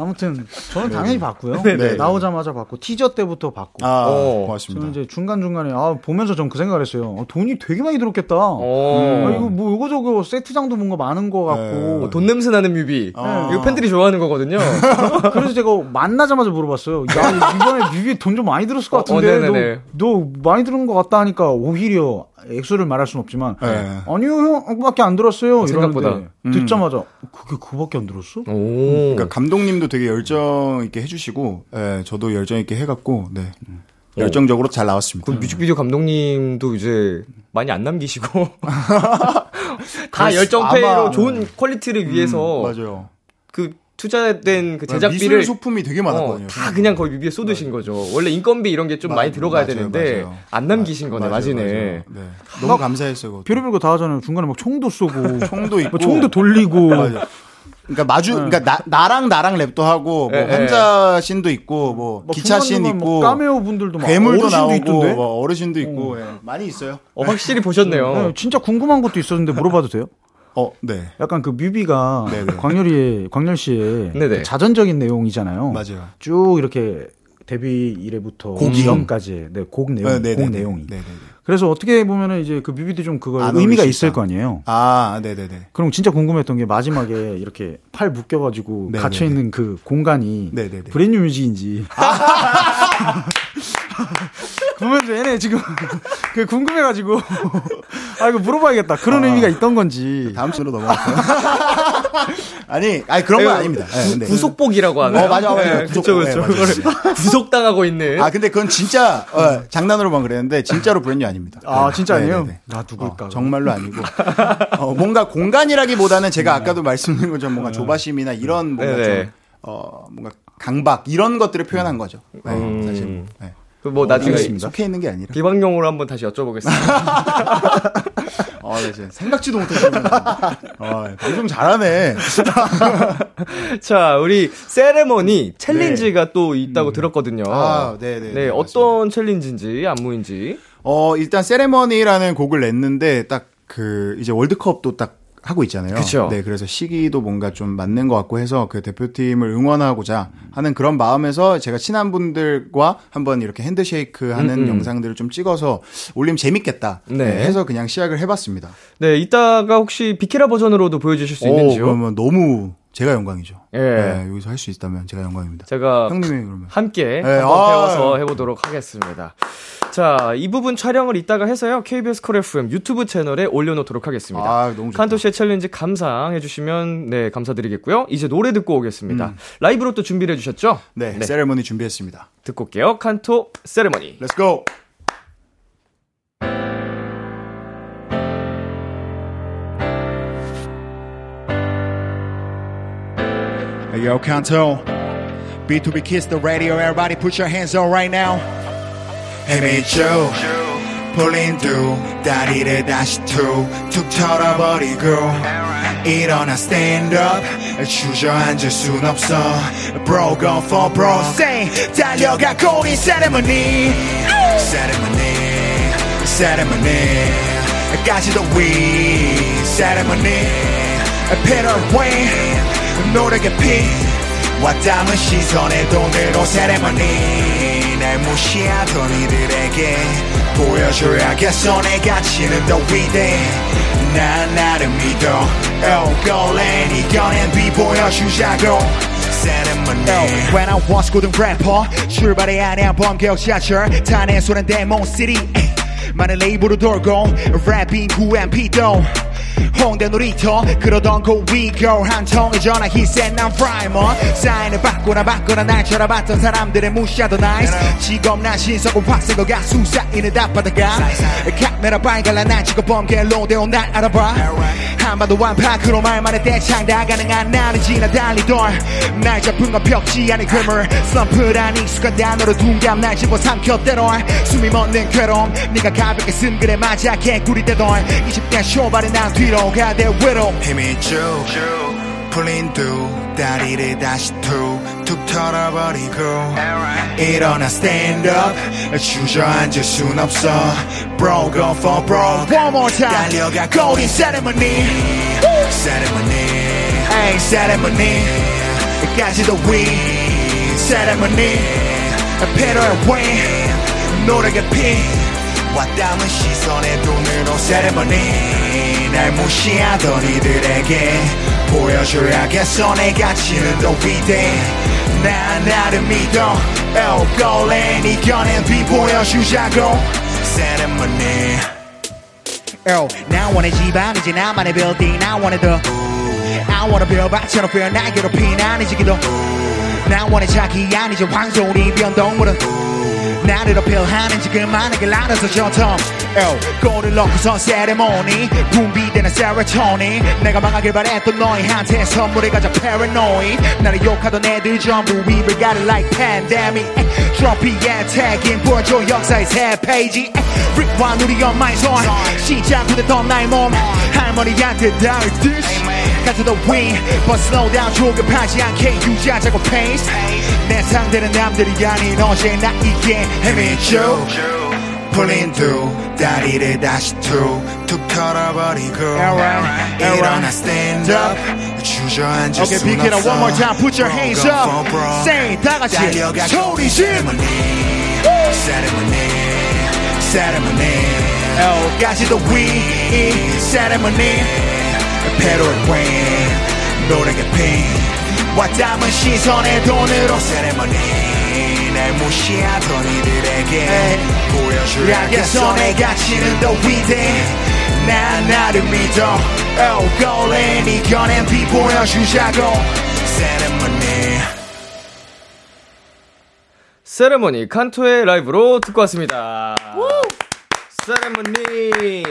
아무튼 저는 당연히 봤고요. 네. 나오자마자 봤고 티저 때부터 봤고. 아 어. 고맙습니다. 저는 이제 중간 중간에 아 보면서 전 그 생각을 했어요. 어, 돈이 되게 많이 들었겠다. 어. 아, 이거 뭐 이거 저거 세트장도 뭔가 많은 것 같고. 네. 어, 돈 냄새 나는 뮤비. 어. 이거 팬들이 좋아하는 거거든요. [LAUGHS] 그래서 제가 만나자마자 물어봤어요. 야 [LAUGHS] 이번에 뮤비 돈좀 많이 들었을 것 어, 같은데 어. 너, 너 많이 들은 것 같다 하니까 오히려 액수를 말할 수는 없지만 네. 아니요 형 밖에 안 들었어요. 생각보다. 이러는데 듣자마자 그게 그밖에 안 들었어? 오. 그러니까 감독님도 되게 열정 있게 해주시고, 예, 저도 열정 있게 해갖고, 네. 열정적으로 잘 나왔습니다. 그 뮤직비디오 감독님도 이제 많이 안 남기시고 [LAUGHS] [LAUGHS] 다 열정페이로 좋은 quality를 위해서 음, 맞아요. 그 투자된 그 미술 제작비를 소품이 되게 어, 많았거든요. 다 그냥 거의 뮤비에 쏟으신 거죠. 원래 인건비 이런 게 좀 많이 맞- 들어가야 맞아요, 되는데 맞아요. 안 남기신 맞- 거네 마지네. 맞아요. 네. 너무 감사했어요. 별의별 거 다 하잖아요. 중간에 막 총도 쏘고 [LAUGHS] 총도 있고. 뭐 총도 돌리고. [LAUGHS] 그러니까 마주, 그러니까 나, 나랑 나랑 랩도 하고, 뭐 예, 예. 환자 씬도 있고, 뭐 뭐 기차 씬 중간중간 있고, 뭐 까메오 분들도 막 괴물도 나오고, 있던데. 뭐 어르신도 있고, 예. 많이 있어요. 어, 확실히 보셨네요. 네, 진짜 궁금한 것도 있었는데 물어봐도 돼요? 어, 네. 약간 그 뮤비가 네네. 광렬이의 광렬 씨의 네네. 그 자전적인 내용이잖아요. 맞아요. 쭉 이렇게 데뷔 이래부터 곡이. 지금까지 네, 곡 내용, 네, 네, 곡 네, 내용이. 네, 네, 네. 그래서 어떻게 보면은 이제 그 뮤비도 좀안 의미가 있을. 거 아니에요. 아, 네 네 네. 그럼 진짜 궁금했던 게 마지막에 이렇게 팔 묶여 가지고 네네네. 갇혀 있는 그 공간이 네네네. 브랜뉴 뮤직인지. [LAUGHS] 보면서 얘네 지금 [LAUGHS] 그 궁금해가지고 [LAUGHS] 아 이거 물어봐야겠다. 그런 의미가 있던 건지. 다음 순으로 넘어갈까요? [LAUGHS] 아니, 아니 그런 건 아닙니다. 네, 근데. 구속복이라고 하나요? 어, 맞아, 맞아. 네, 그쵸, 구속복. 그쵸. 네, 구속당하고 있는. 아 근데 그건 진짜 어, 장난으로만 그랬는데 진짜로 브랜뉴 아닙니다. 아, 네. 진짜 아니에요? 네네네. 나 누굴까? 어, 정말로 아니고 어, 뭔가 공간이라기보다는 제가 아까도 말씀드린 것처럼 뭔가 조바심이나 이런 뭔가 네네. 좀 어, 뭔가 강박 이런 것들을 표현한 거죠. 네, 음. 사실. 네. 그뭐 나중에 속해 있는 게 아니라. 비방용으로 한번 다시 여쭤보겠습니다. [LAUGHS] 아, 네, 진짜 생각지도 못했어요. 어, 방송 잘하네. [LAUGHS] 자, 우리 세레머니 챌린지가 또 있다고 들었거든요. 네. 아, 네네. 네, 네, 어떤 챌린지인지 안무인지. 어, 일단 세레머니라는 곡을 냈는데 딱 그 이제 월드컵도 딱 하고 있잖아요. 그쵸. 네, 그래서 시기도 뭔가 좀 맞는 것 같고 해서 그 대표팀을 응원하고자 하는 그런 마음에서 제가 친한 분들과 한번 이렇게 핸드쉐이크 하는 음, 음. 영상들을 좀 찍어서 올리면 재밌겠다 네. 네, 해서 그냥 시작을 해봤습니다. 네, 이따가 혹시 비키라 버전으로도 보여주실 수 오, 있는지요? 그러면 너무 제가 영광이죠. 예. 네, 여기서 할 수 있다면 제가 영광입니다. 제가 형님이 그러면. 함께 네, 한번 아. 배워서 해보도록 하겠습니다. 자, 이 부분 촬영을 이따가 해서요. KBS Cool FM 유튜브 채널에 올려놓도록 하겠습니다. 아. 칸토 씨의 챌린지 감상해 주시면 네 감사드리겠고요. 이제 노래 듣고 오겠습니다. 음. 라이브로 또 준비를 해 주셨죠? 네, 세레머니 준비했습니다. 듣고 올게요. 칸토 세레머니. Let's go. Hey, yo, Kanto. B2B Kiss the radio. Everybody put your hands on right now. 헤매죠. 풀린 두 다리를 다시 툭툭 털어버리고 일어나 stand up 주저앉을 순 없어 Bro go for bro say 달려가 고리 ceremony ceremony ceremony 까지도 위 ceremony Peter Wayne 노래가 피 왔다면 시선의 돈으로 ceremony 날 무시하던 이들에게 보여줘야겠어. 내 가치는 더 위대해 난 나를 믿어. 오골렌 이겨낸 뒤 보여주자고. Ceremony When I was 고등 래퍼 출발이 아니야 번개역 지하철. 탄의 소란 데몬 시티 많은 레이블로 돌고 랩인 9MP도 홍대 놀이터 그러던 그 위거 한 통의 전화 he said 난 프라이머 사인을 받거나 받거나 날 쳐다봤던 사람들의 무시하던 나이스 직업 난 신석은 확생거가 수사인을 다 받아가 카메라 빨갈라 난 직업 범계로 대어 날 알아봐. 한반도 완파크로 말만 할때 창다 가능한 나는 지나 달리던 날 잡은 건 벽지 아닌 괴물. 슬럼프란 익숙한 단어로 둔감 날 집어삼켜 때론 숨이 멎는 괴로움 네가 가볍게 쓴 글에 맞아 개구리 되던. 20대 쇼발이 난 뒤로 가대 외로움 힘이 쭉 풀린 두 다리를 다시 툭툭 털어버리고 일어나 stand up 주저앉을 순 없어 Bro go for bro One more time 달려가 golden ceremony ceremony Hey ceremony 까지도 위 ceremony Peter Wayne 노래가 피 왔다면 시선의 돈으로 ceremony 날 무시하던 이들에게 보여줘야겠어. 내 가 치는 더 위대해 난 나를 믿어. 오골렌 이겨낸 뒤 보여주자고. ceremony Oh, now 원의 집안이지 나만의 building I wanted the I wanna build 바처럼 feel 날 괴롭힌 아니지 기도. 나 원의 자기 아니지 황소리 변동물은 나를 어필하는지 그만하게 알아서 전통 oh, 골을 넣고선 세레모니 분비되는 세로토닌 내가 망하길 바랬던 너희한테 선물을 가져 paranoid. 나를 욕하던 애들 전부 입을 가를 like pandemic. 트로피에 태긴 보여줘 역사의 새 페이지. 리완 우리 엄마의 손. 시작부터 나의 몸. 할머니한테 닿을 듯이 가져 the win but slow down 조급하지 않게 유지하자고 pace 내 상대는 남들이 아닌 어제 나에게 헤매줘 풀린 두 다리를 다시 툭툭 털어버리고 일어나 stand up 주저앉을 Okay, 순 pick it up 없어 one more time. Put your hands up. Say, 다 같이. 달려가 소리 질. ceremony ceremony 까지도 위 ceremony Peter Wayne 노래가 피 왔다면 시선의 돈으로 ceremony 날 무시하던 이들에게 보여줘야겠어 내 가치는 더 위대해 난 나를 믿어. Oh, 고래 이겨낸 비 보여주자고. 세레머니. 세레머니 칸토의 라이브로 듣고 왔습니다. 세레머니,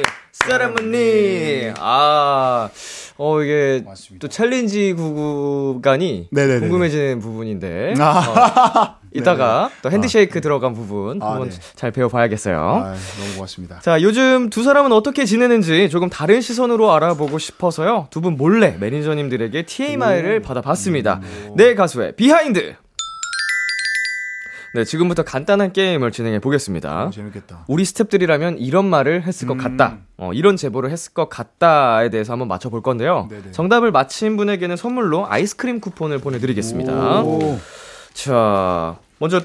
세레머니. 아, 어, 이게 맞습니다. 또 챌린지 구간이 네네네네. 궁금해지는 부분인데. 아. 어, [LAUGHS] 이따가 또 handshake 들어간 부분 아, 한번 네. 잘 배워봐야겠어요. 아, 너무 고맙습니다. 자, 요즘 두 사람은 어떻게 지내는지 조금 다른 시선으로 알아보고 싶어서요. 두 분 몰래 매니저님들에게 TMI를 받아봤습니다. 내 가수의 behind! 네, 지금부터 간단한 게임을 진행해 보겠습니다. 재밌겠다. 우리 스탭들이라면 이런 말을 했을 것 같다. 어, 이런 제보를 했을 것 같다에 대해서 한번 맞춰 볼 건데요. 네네. 정답을 맞힌 분에게는 선물로 아이스크림 쿠폰을 보내 드리겠습니다. 자, 먼저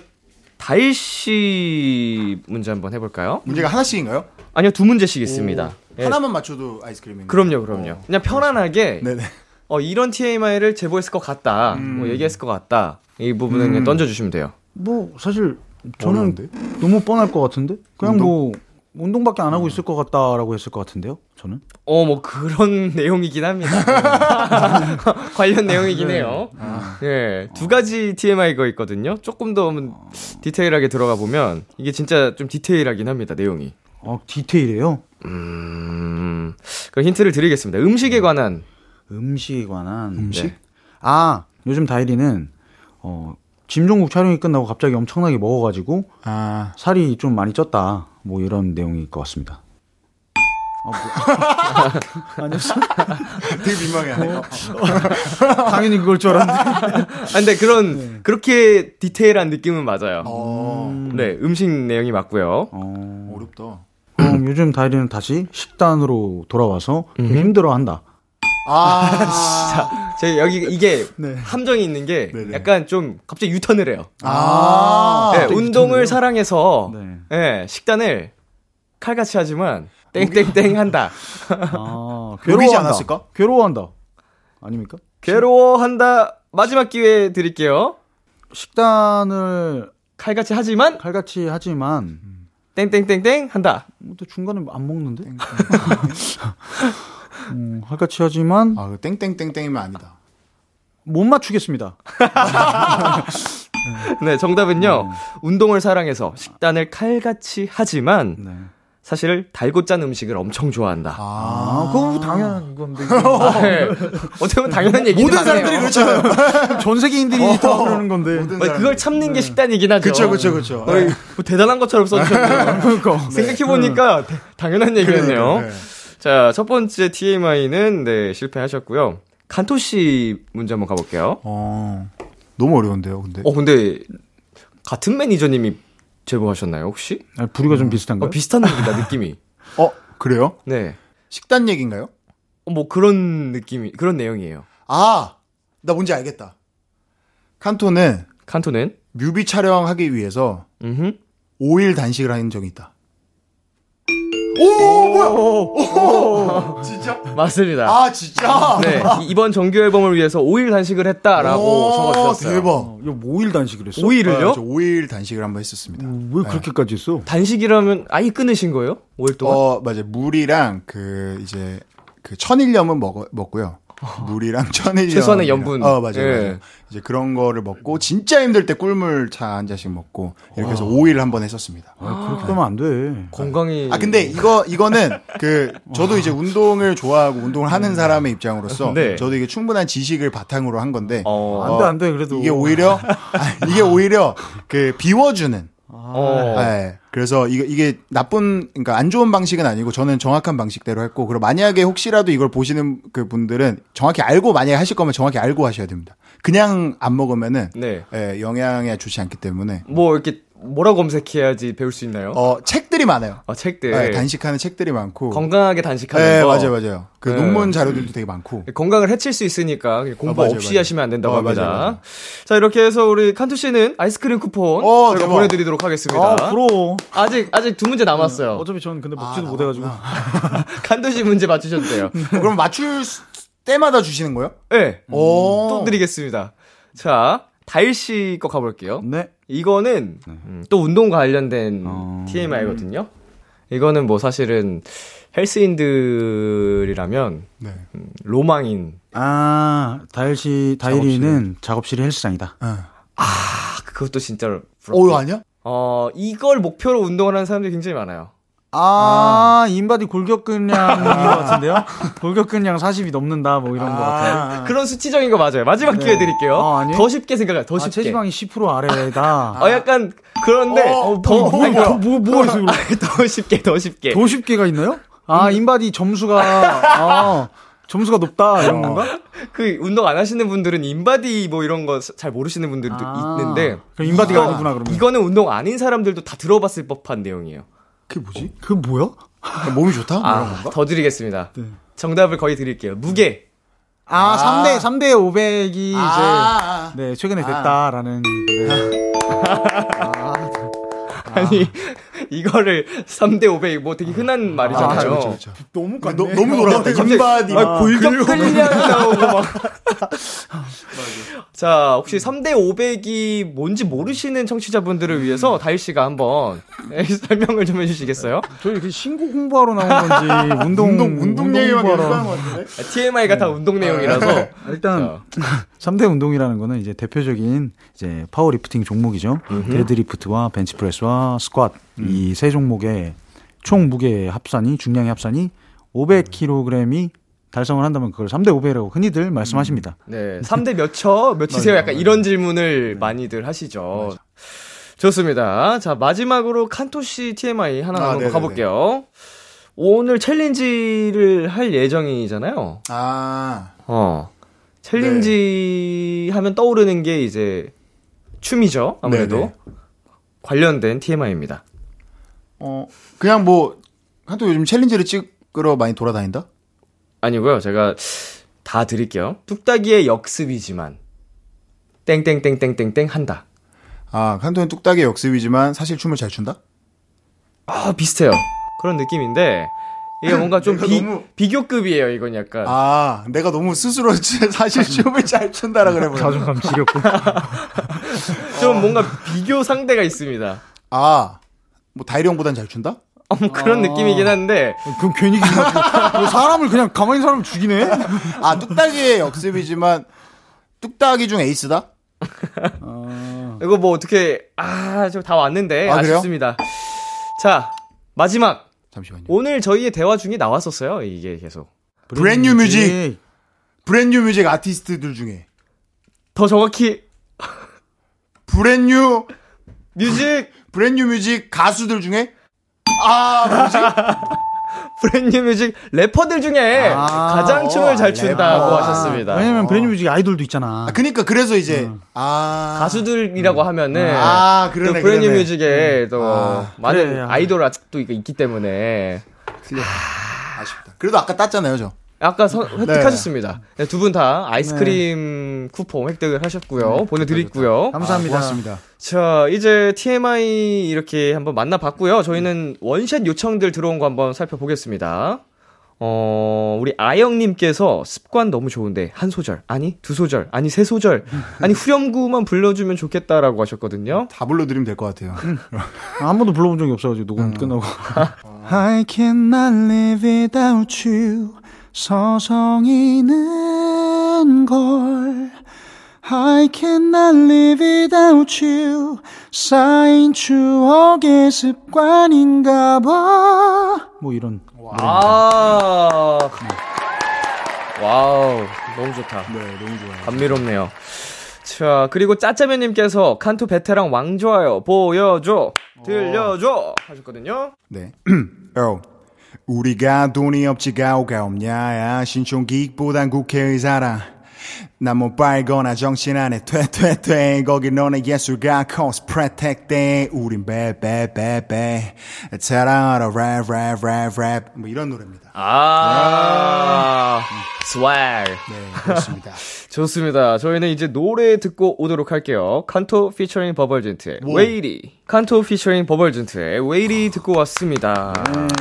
다일 씨 문제 한번 해볼까요? 문제가 하나씩인가요? 아니요, 두 문제씩 있습니다. 예, 하나만 맞춰도 아이스크림인가요? 그럼요, 그럼요. 그냥 편안하게 네네. 어, 이런 TMI를 제보했을 것 같다, 음. 뭐 얘기했을 것 같다 이 부분은 그냥 던져주시면 돼요. 뭐 사실 저는 어려운데? 너무 뻔할 것 같은데 그냥 운동? 뭐 운동밖에 안 하고 있을 것 같다라고 했을 것 같은데요. 저는 어, 뭐 그런 [LAUGHS] 내용이긴 합니다. [LAUGHS] 관련 내용이긴 해요. 예, 두 가지 TMI가 있거든요. 조금 더 디테일하게 들어가 보면 이게 진짜 좀 디테일하긴 합니다. 내용이. 어, 디테일해요. 음, 그럼 힌트를 드리겠습니다. 음식에 관한 음식에 관한 음식? 네. 아 요즘 다이리는 어 김종국 촬영이 끝나고 갑자기 엄청나게 먹어가지고 아, 살이 좀 많이 쪘다 뭐 이런 내용일 것 같습니다. [LAUGHS] 아니었어? [LAUGHS] 되게 민망해. 당연히 그걸 줄 알았는데. 아, 근데 그런 그렇게 디테일한 느낌은 맞아요. 어, 네, 음식 내용이 맞고요. 어, 어렵다. 그럼 요즘 다이리는 다시 식단으로 돌아와서 좀 힘들어한다. 아, [LAUGHS] 제 여기 이게 네. 함정이 있는 게 네네. 약간 좀 갑자기 유턴을 해요. 아, 네, 또 운동을 유턴을요? 사랑해서 네. 네, 식단을 칼같이 하지만 땡땡땡 한다. 아, [LAUGHS] 욕이지 않았을까? 괴로워한다. 아닙니까? 괴로워한다. 마지막 기회 드릴게요. 식단을 칼같이 하지만 칼같이 하지만 땡땡땡땡 한다. 뭐또 중간에 안 먹는데? [LAUGHS] 음, 칼같이 하지만 아, 그 땡땡땡땡이면 아니다. 못 맞추겠습니다. [LAUGHS] 네, 정답은요. 운동을 사랑해서 식단을 칼같이 하지만 네. 사실 달고 짠 음식을 엄청 좋아한다. 아, 그거 당연한 건데. [LAUGHS] 네. 어떻게 보면 당연한 얘기긴 모든. 사람들이 그렇잖아요. [LAUGHS] 전 세계인들이 다 그러는 건데. 모든 뭐 그걸 참는 게 식단이긴 하죠. 그쵸, 그쵸, 그쵸. 거의 뭐 대단한 것처럼 써주셨네요. 그러니까. 생각해 보니까 대- 당연한 얘기였네요. 그러니까, 네. 자, 첫 번째 TMI는 네, 실패하셨고요. 칸토 씨 문제 한번 가볼게요. 어, 너무 어려운데요, 근데. 어, 근데 같은 매니저님이 제보하셨나요, 혹시? 아니, 부류가 좀 비슷한가요? 어, 비슷한 느낌이다, 느낌이. [LAUGHS] 어, 그래요? 네. 식단 얘기인가요? 어, 뭐 그런 느낌이, 그런 내용이에요. 아, 나 뭔지 알겠다. 칸토는 칸토는? 뮤비 촬영하기 위해서 음흠. 5일 단식을 한 적이 있다. 오, 뭐야? 오, [LAUGHS] 진짜? 맞습니다. 아, 진짜? 네. 이- 이번 정규 앨범을 위해서 5일 단식을 했다라고 오, 적어주셨어요. 대박. 어, 이거 5일 단식을 했어? 5일을요? 아, 저 5일 단식을 한번 했었습니다. 왜 그렇게까지 했어? 단식이라면 아예 끊으신 거예요? 5일 동안? 어, 맞아요. 물이랑 그 이제 그 천일염은 먹 먹고요. [LAUGHS] 물이랑 천일염. 최소한의 염분. 어, 맞아요. 예. 맞아요. 이제 그런 거를 먹고 진짜 힘들 때 꿀물 차 한 잔씩 먹고 이렇게 해서 5일 한 번 했었습니다. 아, 그렇게 하면 안 돼. 건강이. 아 근데 이거 이거는 그 저도 이제 운동을 좋아하고 운동을 하는 사람의 입장으로서 네. 저도 이게 충분한 지식을 바탕으로 한 건데 어. 안 돼, 안 돼, 그래도. 이게 오히려 아, [LAUGHS] 이게 오히려 그 비워주는 어. 네. 그래서 이게, 이게 나쁜, 그러니까 안 좋은 방식은 아니고 저는 정확한 방식대로 했고, 그리고 만약에 혹시라도 이걸 보시는 그 분들은 정확히 알고 만약에 하실 거면 정확히 알고 하셔야 됩니다. 그냥 안 먹으면은, 네. 예, 영양에 좋지 않기 때문에, 뭐 이렇게 뭐라고 검색해야지 배울 수 있나요? 어, 책들이 많아요. 아, 책들. 예, 단식하는 책들이 많고. 건강하게 단식하는 예, 거. 맞아요, 맞아요. 그 네. 논문 자료들도 되게 많고. 건강을 해칠 수 있으니까 공부 어, 맞아요, 없이 맞아요. 하시면 안 된다고 어, 합니다. 맞아요, 맞아요. 자, 이렇게 해서 우리 칸투 씨는 아이스크림 쿠폰 어, 대박. 보내드리도록 하겠습니다. 아, 부러워. 아직 아직 두 문제 남았어요. 어차피 전 근데 먹지도 아, 못해가지고. [LAUGHS] 칸투 씨 문제 맞추셔도 돼요. 어, 그럼 맞출 수- 때마다 주시는 거예요? 네. 오. 또 드리겠습니다. 자, 다일 씨 거 가볼게요. 네. 이거는 음, 또 운동 관련된 어. TMI거든요. 이거는 뭐 사실은 헬스인들이라면 네. 음, 로망인 아, 다일 씨, 다일이는 작업실이 헬스장이다. 어. 아 그것도 진짜로 어, 부럽고. 이거 아니야? 어 이걸 목표로 운동을 하는 사람들이 굉장히 많아요. 아, 인바디 골격근량인 것 [LAUGHS] 같은데요? 골격근량 40이 넘는다, 뭐 이런 것 같아요. 그런 수치적인 거 맞아요. 마지막 기회 드릴게요. 어? 더 쉽게 생각해. 더 아, 쉽게. 체지방이 10% 아래다. [LAUGHS] 어 약간 그런데 어, 더 뭐, 아니, 뭐, 뭐, 뭐가 있어요? 아니, 더 쉽게 더 쉽게. 더 쉽게가 있나요? 아, 인바디 점수가, 아, 점수가 높다, 이런 건가? 그 운동 안 하시는 분들은 인바디 뭐 이런 거 잘 모르시는 분들도 아, 있는데 그럼 인바디가 이거- 아니구나, 그러면. 이거는 운동 아닌 사람들도 다 들어봤을 법한 내용이에요. 그게 뭐지? 그 뭐야? 몸이 좋다? 아? 더 드리겠습니다. 네. 정답을 거의 드릴게요. 무게. 아, 아. 3대, 3대 500이 아, 이제, 네, 최근에 됐다라는. 네. 아 니 이거를 3대 500 뭐 되게 흔한 말이잖아요. 그렇죠, 그렇죠, 그렇죠. 너무 너, 너무 돌아갔다. 갑자기 인바디. 아, 골격 나오고 막. [LAUGHS] 자, 혹시 3대 500이 뭔지 모르시는 청취자분들을 위해서 다일 씨가 한번 네, 설명을 좀 해주시겠어요? 저희 이렇게 신곡 홍보하러 나온 건지, [LAUGHS] 운동, 운동, 운동 얘기만 계속 하는 것 같은데? TMI가 다 운동 내용이라서. 일단 3대 운동이라는 거는 이제 대표적인 이제 파워리프팅 종목이죠. 데드리프트와 벤치프레스와 스쿼트 이 세 종목의 총 무게 합산이 중량의 합산이 500kg이 달성을 한다면 그걸 3대 500이라고 흔히들 말씀하십니다. 네, 3대 몇 쳐? 몇 치세요? 약간 이런 질문을 많이들 하시죠. 좋습니다. 자, 마지막으로 칸토 씨 TMI 하나 아, 한번 네네네. 가볼게요. 오늘 챌린지를 할 예정이잖아요. 아, 어. 챌린지 하면 떠오르는 게 이제 춤이죠. 아무래도. 네네. 관련된 TMI입니다. 어, 그냥 뭐, 칸토 요즘 챌린지를 찍으러 많이 돌아다닌다? 아니고요. 제가 다 드릴게요. 뚝딱이의 역습이지만 땡땡땡땡땡땡 한다. 아, 한도는 뚝딱의 역습이지만 사실 춤을 잘 춘다? 아, 비슷해요. 그런 느낌인데 이게 뭔가 좀 [LAUGHS] 비, 너무- 비교급이에요. 이건 약간. 아, 내가 너무 스스로 [LAUGHS] 사실 춤을 잘 춘다라 그래 보여. 자존감 지렸고. [LAUGHS] 좀 뭔가 비교 상대가 있습니다. 아, 뭐 다이리 형보단 잘 춘다? 어, 뭐 그런 느낌이긴 한데 그럼 괜히. 뭐 [LAUGHS] 사람을 그냥 가만히 있는 사람을 죽이네? 아, 뚝딱이의 역습이지만 뚝딱이 중 에이스다? [LAUGHS] 이거 뭐 어떻게 아, 좀 다 왔는데 아, 그래요? 아쉽습니다. 자, 마지막 잠시만요. 오늘 저희의 대화 중에 나왔었어요. 이게 계속. Brand New Music. Brand New Music 아티스트들 중에 더 정확히 Brand [LAUGHS] New Music Brand New Music 가수들 중에 아, 뭐지? [LAUGHS] Brand New Music 래퍼들 중에 아, 가장 춤을 잘 래퍼. 춘다고 아, 하셨습니다. 왜냐면 Brand New Music 아이돌도 있잖아. 아, 그니까 그래서 이제 아 가수들이라고 하면은 아, 또 그러네, Brand New 그러네. Music에 또 아, 많은 그래, 아. 아이돌 아직도 있기 때문에 아쉽다. 그래도 아까 땄잖아요, 저. 아까 서, 획득하셨습니다. 두분 다 아이스크림 쿠폰 획득을 하셨고요. 보내드리고요. 감사합니다. 아, 고맙습니다. 자, 이제 TMI 이렇게 한번 만나봤고요. 저희는 원샷 요청들 들어온 거 한번 살펴보겠습니다. 어, 우리 아영님께서 습관 너무 좋은데, 한 소절, 아니, 두 소절, 아니, 세 소절, [LAUGHS] 아니, 후렴구만 불러주면 좋겠다라고 하셨거든요. 다 불러드리면 될 것 같아요. 아, 한 번도 불러본 적이 없어가지고 녹음 끝나고. [LAUGHS] I cannot live without you. 서성이는 걸. I cannot live without you. 쌓인 추억의 습관인가 봐. 뭐 이런. 아, 와우, 너무 좋다. 네, 너무 좋아요. 감미롭네요. 자, 그리고 짜짜면님께서 칸투 베테랑 왕 좋아요. 보여줘. 들려줘. 하셨거든요. 네. [CLEARS THROAT] 어. 우리가 돈이 없지 가 오가 없냐야 신촌기익보단 국회의사라 난뭐 빨거나 정신 안에 퇴퇴퇴 거기 너네 예술가 코스프레 택대 우린 베베베베 사랑하러 랩랩랩랩. 뭐 이런 노래입니다. 아, swag. 네 그렇습니다 [LAUGHS] 좋습니다. 저희는 이제 노래 듣고 오도록 할게요. 칸토 피처링 버벌진트의 웨이리. 칸토 피처링 버벌진트의 웨이리 듣고 왔습니다.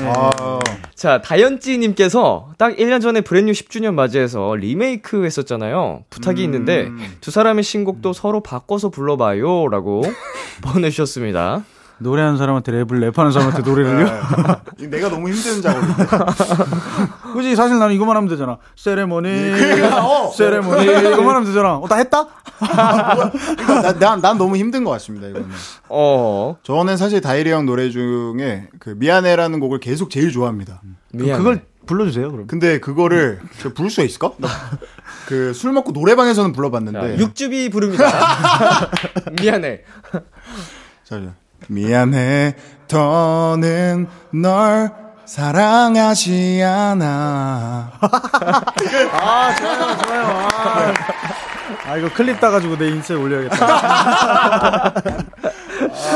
아, 자, 다현찌님께서 딱 1년 전에 Brand New 10주년 맞이해서 리메이크 했었잖아요. 부탁이 있는데 두 사람의 신곡도 서로 바꿔서 불러봐요. 라고 [LAUGHS] 보내주셨습니다. 노래하는 사람한테 랩을 랩하는 사람한테 노래를요? [LAUGHS] 네. 내가 너무 힘든 작업인데. [LAUGHS] 그지 사실 나는 이거만 하면 되잖아. 세레모니, 그러니까, 어. 세레모니 이거만 하면 되잖아. 어, 다 했다? 그러니까 나- 난, 난 너무 힘든 것 같습니다, 이거는. 어, 저는 사실 다이리 형 노래 중에 그 미안해라는 곡을 계속 제일 좋아합니다. 미안해. 그걸 불러주세요. 그럼. 근데 그거를 제가 부를 수가 있을까? 그 술 먹고 노래방에서는 불러봤는데. 육즙이 부릅니다. [LAUGHS] 미안해. 잠시만요. 미안해, 더는 널 사랑하지 않아. [LAUGHS] 아 이거 클립 따가지고 내 인스타에 올려야겠다. [LAUGHS]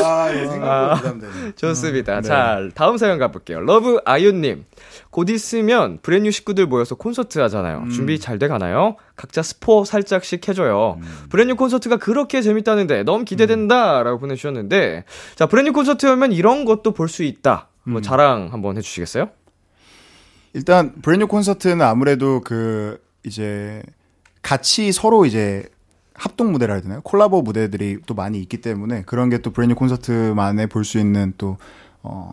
아, 예, 생각보다 부담되네. [LAUGHS] 좋습니다. 자, 다음 사연 가볼게요. 러브 아이온님. 곧 있으면 브랜뉴 식구들 모여서 콘서트 하잖아요. 준비 잘 돼 가나요? 각자 스포 살짝씩 해줘요. 브랜뉴 콘서트가 그렇게 재밌다는데 너무 기대된다. 라고 보내주셨는데, 자, 브랜뉴 콘서트 하면 이런 것도 볼 수 있다. 뭐 자랑 한번 해주시겠어요? 일단 브랜뉴 콘서트는 아무래도 그 이제 같이 서로 이제 합동 무대라 해야 되나요? 콜라보 무대들이 또 많이 있기 때문에 그런 게 또 브랜뉴 콘서트만에 볼 수 있는 또 어,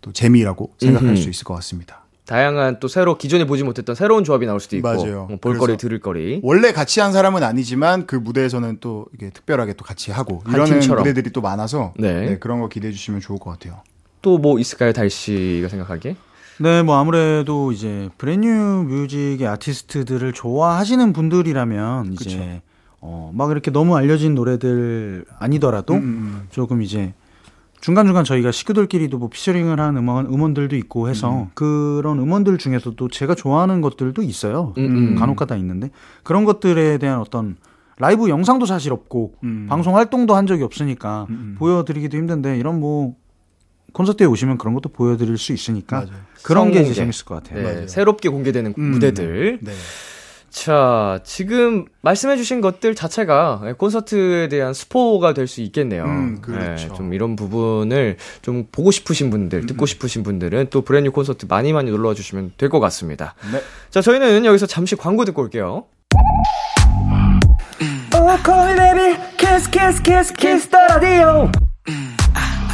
또 재미라고 생각할 음흠. 수 있을 것 같습니다. 다양한 또 새로 기존에 보지 못했던 새로운 조합이 나올 수도 있고, 맞아요. 뭐 볼거리, 들을거리. 원래 같이 한 사람은 아니지만 그 무대에서는 또 이게 특별하게 또 같이 하고 한 이러는 팀처럼. 무대들이 또 많아서 네. 네, 그런 거 기대해 주시면 좋을 것 같아요. 또 뭐 있을까요, 다일 씨가 생각하기에? 네, 뭐 아무래도 이제 브랜뉴 뮤직의 아티스트들을 좋아하시는 분들이라면 이제 어, 막 이렇게 너무 알려진 노래들 아니더라도 조금 이제 중간중간 저희가 식구들끼리도 뭐 피처링을 한 음원, 음원들도 있고 해서 그런 음원들 중에서도 제가 좋아하는 것들도 있어요. 음, 음. 간혹 가다 있는데 그런 것들에 대한 어떤 라이브 영상도 사실 없고 음. 방송 활동도 한 적이 없으니까 보여드리기도 힘든데 이런 뭐 콘서트에 오시면 그런 것도 보여드릴 수 있으니까 맞아요. 그런 게 이제 성공개. 재밌을 것 같아요. 네, 새롭게 공개되는 무대들. 네. 자, 지금 말씀해주신 것들 자체가 콘서트에 대한 스포가 될 수 있겠네요. 음, 그렇죠. 네, 좀 이런 부분을 좀 보고 싶으신 분들, 듣고 싶으신 분들은 또 브랜뉴 콘서트 많이 많이 놀러 와 주시면 될 것 같습니다. 네. 자, 저희는 여기서 잠시 광고 듣고 올게요.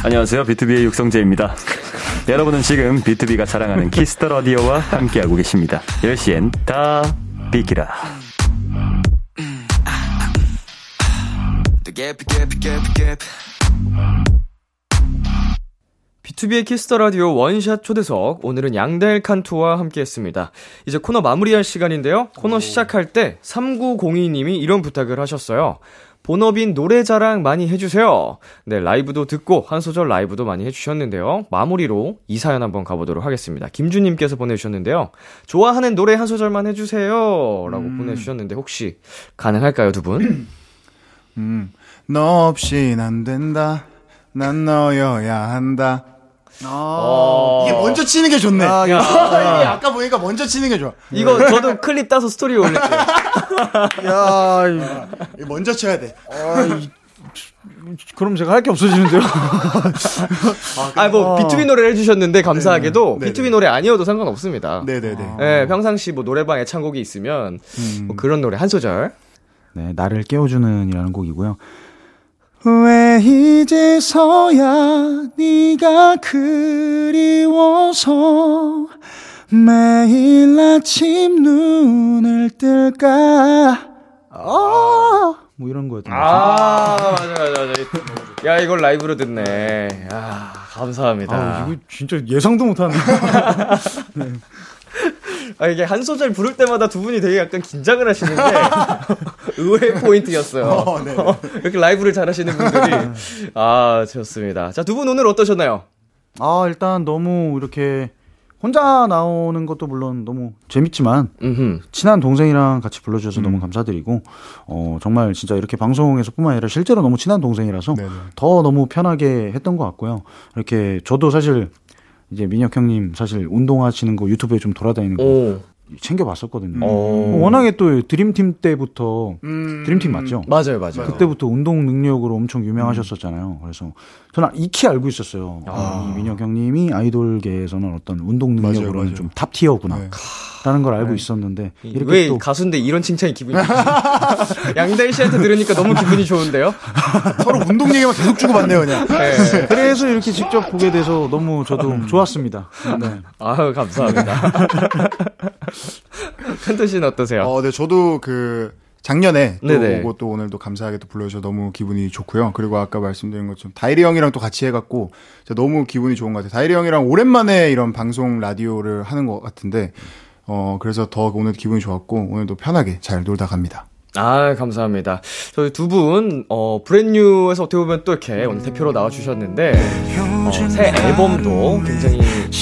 안녕하세요. BTOB의 육성재입니다. 여러분은 지금 BTOB가 자랑하는 Kiss the Radio와 함께하고 계십니다. 10시엔 다 비키라. B2B의 키스터 라디오 원샷 초대석 오늘은 양다일 칸토와 함께했습니다. 이제 코너 마무리할 시간인데요. 코너 시작할 때 3902님이 이런 부탁을 하셨어요. 본업인 노래 자랑 많이 해주세요. 네, 라이브도 듣고 한 소절 라이브도 많이 해주셨는데요. 마무리로 이 사연 한번 가보도록 하겠습니다. 김주님께서 보내주셨는데요. 좋아하는 노래 한 소절만 해주세요. 라고 보내주셨는데 혹시 가능할까요, 두 분? 음, 너 없인 안 된다. 난 너여야 한다. 어... 이게 먼저 치는 게 좋네. 아, 이게 아까 보니까 먼저 치는 게 좋아. 이거 저도 클립 따서 스토리에 올릴게요. [LAUGHS] 야, 이- 먼저 쳐야 돼. 아, 이- 그럼 제가 할 게 없어지는데요. 아, 뭐, B2B 노래를 해주셨는데, 감사하게도, 네네. B2B 노래 아니어도 상관없습니다. 네네네. 네, 평상시 뭐, 노래방 애창곡이 있으면, 뭐 그런 노래 한 소절. 네, 나를 깨워주는이라는 곡이고요. 왜 이제서야 네가 그리워서 매일 아침 눈을 뜰까 어. 뭐 이런 거였던. 아, 맞아, 맞아, 맞아. 야, 이걸 라이브로 듣네. 야, 감사합니다. 아, 이거 진짜 예상도 못하는. [LAUGHS] 아, 이게 한 소절 부를 때마다 두 분이 되게 약간 긴장을 하시는데, [LAUGHS] 의외의 포인트였어요. 어, 네. 이렇게 라이브를 잘 하시는 분들이. 아, 좋습니다. 자, 두 분 오늘 어떠셨나요? 아, 일단 너무 이렇게 혼자 나오는 것도 물론 너무 재밌지만 음흠. 친한 동생이랑 같이 불러주셔서 너무 감사드리고 어 정말 진짜 이렇게 방송에서뿐만 아니라 실제로 너무 친한 동생이라서 네네. 더 너무 편하게 했던 것 같고요. 이렇게 저도 사실 이제 민혁 형님 사실 운동하시는 거 유튜브에 좀 돌아다니는 거 오. 챙겨봤었거든요. 어. 워낙에 또 드림팀 때부터 음. 드림팀 맞죠? 맞아요, 맞아요. 그때부터 운동 능력으로 엄청 유명하셨었잖아요. 그래서 저는 익히 알고 있었어요. 아, 이 민혁 형님이 아이돌계에서는 어떤 운동 능력으로는 맞아요, 맞아요. 좀 탑티어구나. 네. 라는 걸 알고 있었는데 이렇게 왜 또 가수인데 이런 칭찬이 기분이 좋지? [LAUGHS] 양다일 씨한테 들으니까 너무 기분이 좋은데요? [LAUGHS] 서로 운동 얘기만 계속 주고받네요, 그냥. 네. [LAUGHS] 그래서 이렇게 직접 보게 돼서 너무 저도 좋았습니다. 네. 아유, 감사합니다. 칸토 씨는 어떠세요? 어, 네, 저도 그, 작년에 또 네네. 오고 또 오늘 또 감사하게 또 불러주셔서 너무 기분이 좋고요. 그리고 아까 말씀드린 것처럼 다이리 형이랑 또 같이 해갖고 진짜 너무 기분이 좋은 것 같아요. 다이리 형이랑 오랜만에 이런 방송 라디오를 하는 것 같은데 어 그래서 더 오늘 기분이 좋았고 오늘도 편하게 잘 놀다 갑니다. 아, 감사합니다. 저희 두 분, 어, 브랜뉴에서 어떻게 보면 또 이렇게 오늘 대표로 나와주셨는데, 어, 새 앨범도 굉장히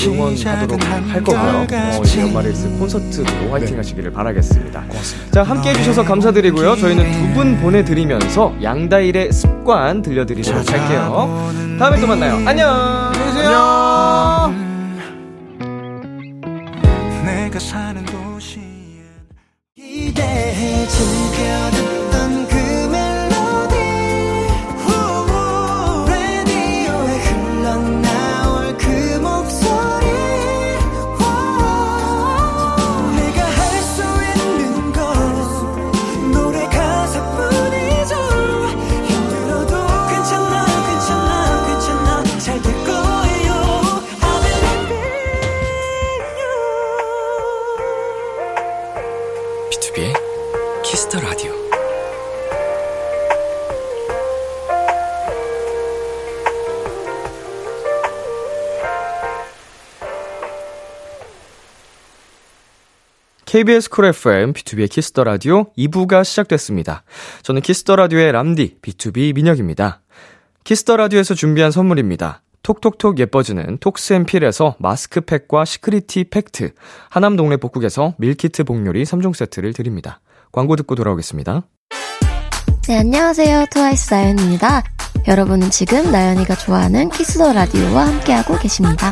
응원하도록 할 거고요. 어, 이제 연말에 있을 콘서트도 화이팅 하시기를 바라겠습니다. 고맙습니다. 자, 함께 해주셔서 감사드리고요. 저희는 두 분 보내드리면서 양다일의 습관 들려드리도록 할게요. 다음에 또 만나요. 안녕! 안녕! 기대해 즐겨 듣던 그 KBS 쿨 FM, B2B의 키스터 라디오 2부가 시작됐습니다. 저는 키스터 라디오의 람디, B2B 민혁입니다. Kiss the Radio에서 준비한 선물입니다. 톡톡톡 예뻐지는 톡스앤필에서 마스크팩과 시크리티 팩트, 하남 동네 복국에서 밀키트 복요리 3종 세트를 드립니다. 광고 듣고 돌아오겠습니다. 네, 안녕하세요. 트와이스 나연입니다. 여러분은 지금 나연이가 좋아하는 Kiss the Radio와 함께하고 계십니다.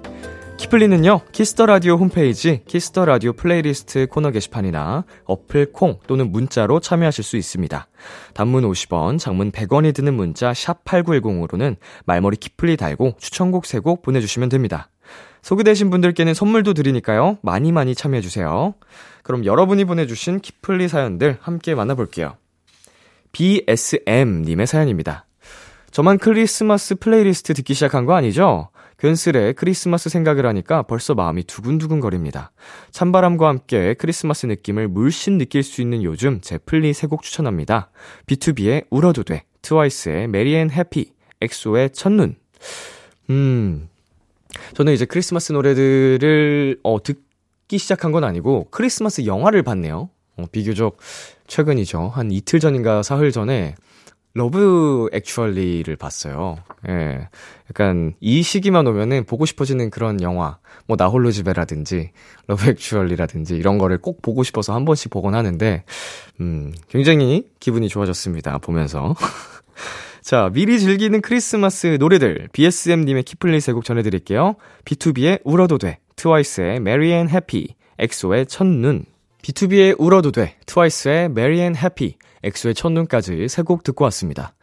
키플리는요, Kiss the Radio 홈페이지 Kiss the Radio 플레이리스트 코너 게시판이나 어플 콩 또는 문자로 참여하실 수 있습니다. 단문 50원, 장문 100원이 드는 문자 샵 8910으로는 말머리 키플리 달고 추천곡 3곡 보내주시면 됩니다. 소개되신 분들께는 선물도 드리니까요. 많이 많이 참여해주세요. 그럼 여러분이 보내주신 키플리 사연들 함께 만나볼게요. BSM님의 사연입니다. 저만 크리스마스 플레이리스트 듣기 시작한 거 아니죠? 괜스레 크리스마스 생각을 하니까 벌써 마음이 두근두근 거립니다. 찬바람과 함께 크리스마스 느낌을 물씬 느낄 수 있는 요즘 제 플리 세 곡 추천합니다. BTOB의 울어도 돼, 트와이스의 Merry and Happy, 엑소의 첫눈. 음, 저는 이제 크리스마스 노래들을 어, 듣기 시작한 건 아니고 크리스마스 영화를 봤네요. 어, 비교적 최근이죠. 한 이틀 전인가 사흘 전에 Love Actually를 봤어요. 예. 약간 이 시기만 오면은 보고 싶어지는 그런 영화, 뭐 나홀로 집에라든지 Love Actually라든지 이런 거를 꼭 보고 싶어서 한 번씩 보곤 하는데 음, 굉장히 기분이 좋아졌습니다. 보면서. [LAUGHS] 자, 미리 즐기는 크리스마스 노래들 BSM 님의 키플리 세곡 전해 드릴게요. BTOB의 울어도 돼, 트와이스의 Merry and Happy, 엑소의 첫눈. BTOB의 울어도 돼, 트와이스의 Merry and Happy, 엑소의 첫눈까지 세 곡 듣고 왔습니다.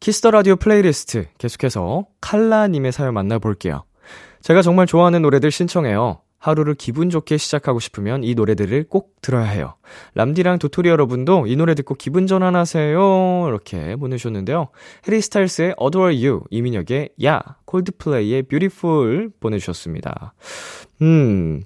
Kiss the Radio 플레이리스트 계속해서 칼라님의 사연 만나볼게요. 제가 정말 좋아하는 노래들 신청해요. 하루를 기분 좋게 시작하고 싶으면 이 노래들을 꼭 들어야 해요. 람디랑 도토리 여러분도 이 노래 듣고 기분 전환하세요. 이렇게 보내주셨는데요. 해리 스타일스의 Adore You, 이민혁의 야, 콜드플레이의 Beautiful 보내주셨습니다. 음,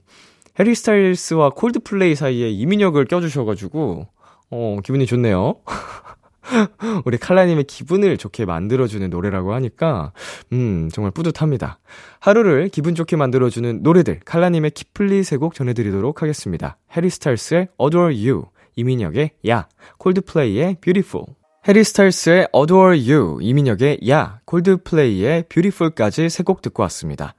해리 스타일스와 콜드플레이 사이에 이민혁을 껴주셔가지고, 어, 기분이 좋네요. [LAUGHS] 우리 칼라님의 기분을 좋게 만들어주는 노래라고 하니까, 음, 정말 뿌듯합니다. 하루를 기분 좋게 만들어주는 노래들, 칼라님의 키플리 세 곡 전해드리도록 하겠습니다. 해리 스타일스의 Adore You, 이민혁의 야, 콜드플레이의 Beautiful. 해리 스타일스의 Adore You, 이민혁의 야, 콜드플레이의 Beautiful까지 세 곡 듣고 왔습니다.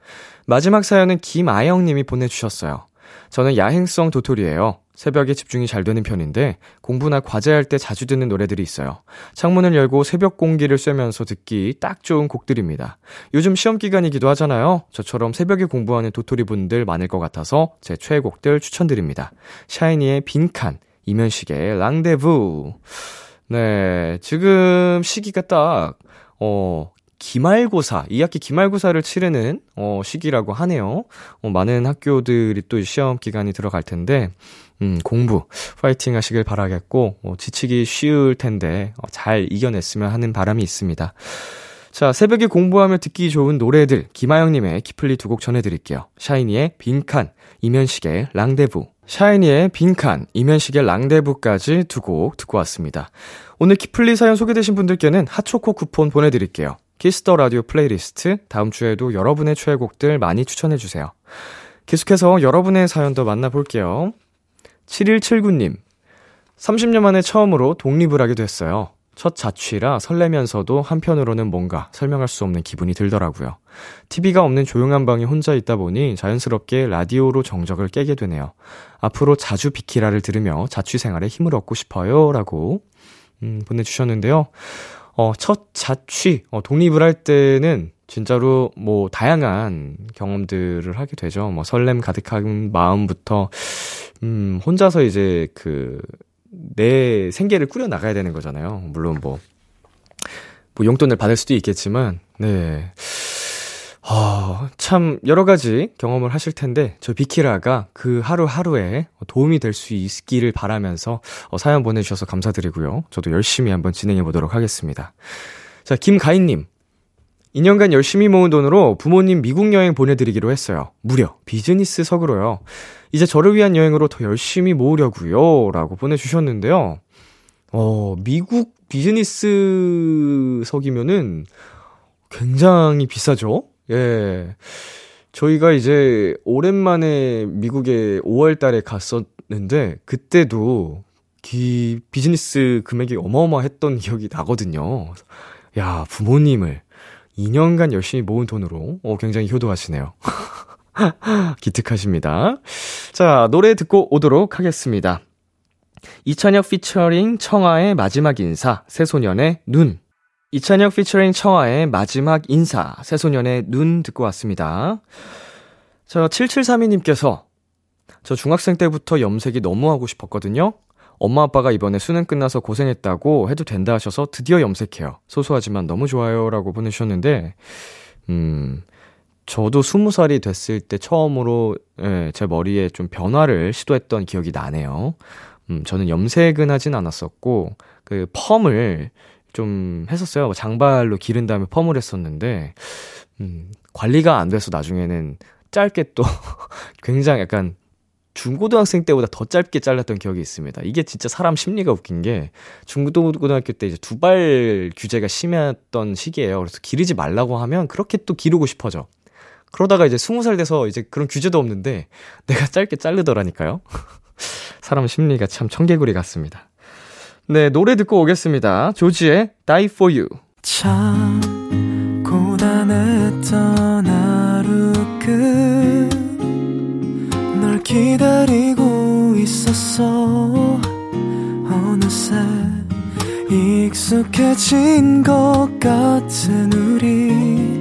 마지막 사연은 김아영님이 보내주셨어요. 저는 야행성 도토리예요. 새벽에 집중이 잘 되는 편인데 공부나 과제할 때 자주 듣는 노래들이 있어요. 창문을 열고 새벽 공기를 쐬면서 듣기 딱 좋은 곡들입니다. 요즘 시험 기간이기도 하잖아요. 저처럼 새벽에 공부하는 도토리 분들 많을 것 같아서 제 최애곡들 추천드립니다. 샤이니의 빈칸, 임현식의 랑데부. 네, 지금 시기가 딱, 어, 기말고사, 2학기 기말고사를 치르는, 어, 시기라고 하네요. 어, 많은 학교들이 또 시험 기간이 들어갈 텐데, 음, 공부, 파이팅 하시길 바라겠고, 어, 지치기 쉬울 텐데, 어, 잘 이겨냈으면 하는 바람이 있습니다. 자, 새벽에 공부하며 듣기 좋은 노래들, 김아영님의 키플리 두 곡 전해드릴게요. 샤이니의 빈칸, 임현식의 랑데부. 샤이니의 빈칸, 임현식의 랑데부까지 두 곡 듣고 왔습니다. 오늘 키플리 사연 소개되신 분들께는 핫초코 쿠폰 보내드릴게요. Kiss the Radio 플레이리스트, 다음 주에도 여러분의 최애곡들 많이 추천해주세요. 계속해서 여러분의 사연도 만나볼게요. 7179님, 30년 만에 처음으로 독립을 하게 됐어요. 첫 자취라 설레면서도 한편으로는 뭔가 설명할 수 없는 기분이 들더라고요. TV가 없는 조용한 방에 혼자 있다 보니 자연스럽게 라디오로 정적을 깨게 되네요. 앞으로 자주 비키라를 들으며 자취 생활에 힘을 얻고 싶어요. 라고, 음, 보내주셨는데요. 어, 첫 자취, 어, 독립을 할 때는 진짜로 뭐 다양한 경험들을 하게 되죠. 뭐 설렘 가득한 마음부터, 음, 혼자서 이제 그, 내 생계를 꾸려 나가야 되는 거잖아요. 물론 뭐, 뭐 용돈을 받을 수도 있겠지만, 네. 아, 참, 여러 가지 경험을 하실 텐데, 저 비키라가 그 하루하루에 도움이 될 수 있기를 바라면서 어, 사연 보내주셔서 감사드리고요. 저도 열심히 한번 진행해 보도록 하겠습니다. 자, 김가인님. 2년간 열심히 모은 돈으로 부모님 미국 여행 보내드리기로 했어요. 무려 비즈니스석으로요. 이제 저를 위한 여행으로 더 열심히 모으려고요. 라고 보내주셨는데요. 어, 미국 비즈니스석이면은 굉장히 비싸죠? 예. 저희가 이제 오랜만에 미국에 5월 달에 갔었는데, 그때도 기, 비즈니스 금액이 어마어마했던 기억이 나거든요. 야, 부모님을 2년간 열심히 모은 돈으로, 어, 굉장히 효도하시네요. [LAUGHS] [LAUGHS] 기특하십니다. 자, 노래 듣고 오도록 하겠습니다. 이찬혁 피처링 청아의 마지막 인사, 새소년의 눈. 이찬혁 피처링 청아의 마지막 인사, 새소년의 눈 듣고 왔습니다. 자, 7732님께서 저 중학생 때부터 염색이 너무 하고 싶었거든요. 엄마 아빠가 이번에 수능 끝나서 고생했다고 해도 된다 하셔서 드디어 염색해요. 소소하지만 너무 좋아요. 라고 보내주셨는데, 음, 저도 스무 살이 됐을 때 처음으로 예, 제 머리에 좀 변화를 시도했던 기억이 나네요. 음, 저는 염색은 하진 않았었고, 그 펌을 좀 했었어요. 뭐 장발로 기른 다음에 펌을 했었는데, 음, 관리가 안 돼서 나중에는 짧게 또 [LAUGHS] 굉장히 약간 중고등학생 때보다 더 짧게 잘랐던 기억이 있습니다. 이게 진짜 사람 심리가 웃긴 게 중고등학교 때 이제 두발 규제가 심했던 시기예요. 그래서 기르지 말라고 하면 그렇게 또 기르고 싶어져. 그러다가 이제 스무 살 돼서 이제 그런 규제도 없는데 내가 짧게 자르더라니까요. [LAUGHS] 사람 심리가 참 청개구리 같습니다. 네, 노래 듣고 오겠습니다. 조지의 Die For You. 참 고단했던 하루 끝널 기다리고 있었어 어느새 익숙해진 것 같은 우리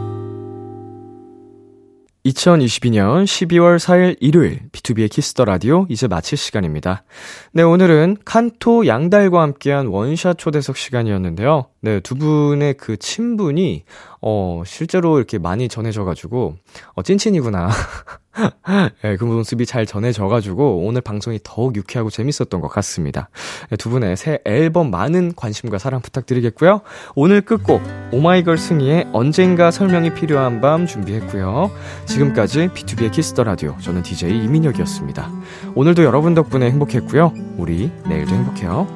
2022년 12월 4일 일요일 B2B의 키스터 라디오 이제 마칠 시간입니다. 네, 오늘은 칸토 양다일과 함께한 원샷 초대석 시간이었는데요. 네, 두 분의 그 친분이 어 실제로 이렇게 많이 전해져 가지고 어 찐친이구나. [LAUGHS] 네, 그 모습이 잘 전해져가지고 오늘 방송이 더욱 유쾌하고 재밌었던 것 같습니다. 네, 두 분의 새 앨범 많은 관심과 사랑 부탁드리겠고요. 오늘 끝곡 오마이걸 승희의 언젠가 설명이 필요한 밤 준비했고요. 지금까지 B2B의 키스터 라디오 저는 DJ 이민혁이었습니다. 오늘도 여러분 덕분에 행복했고요. 우리 내일도 행복해요.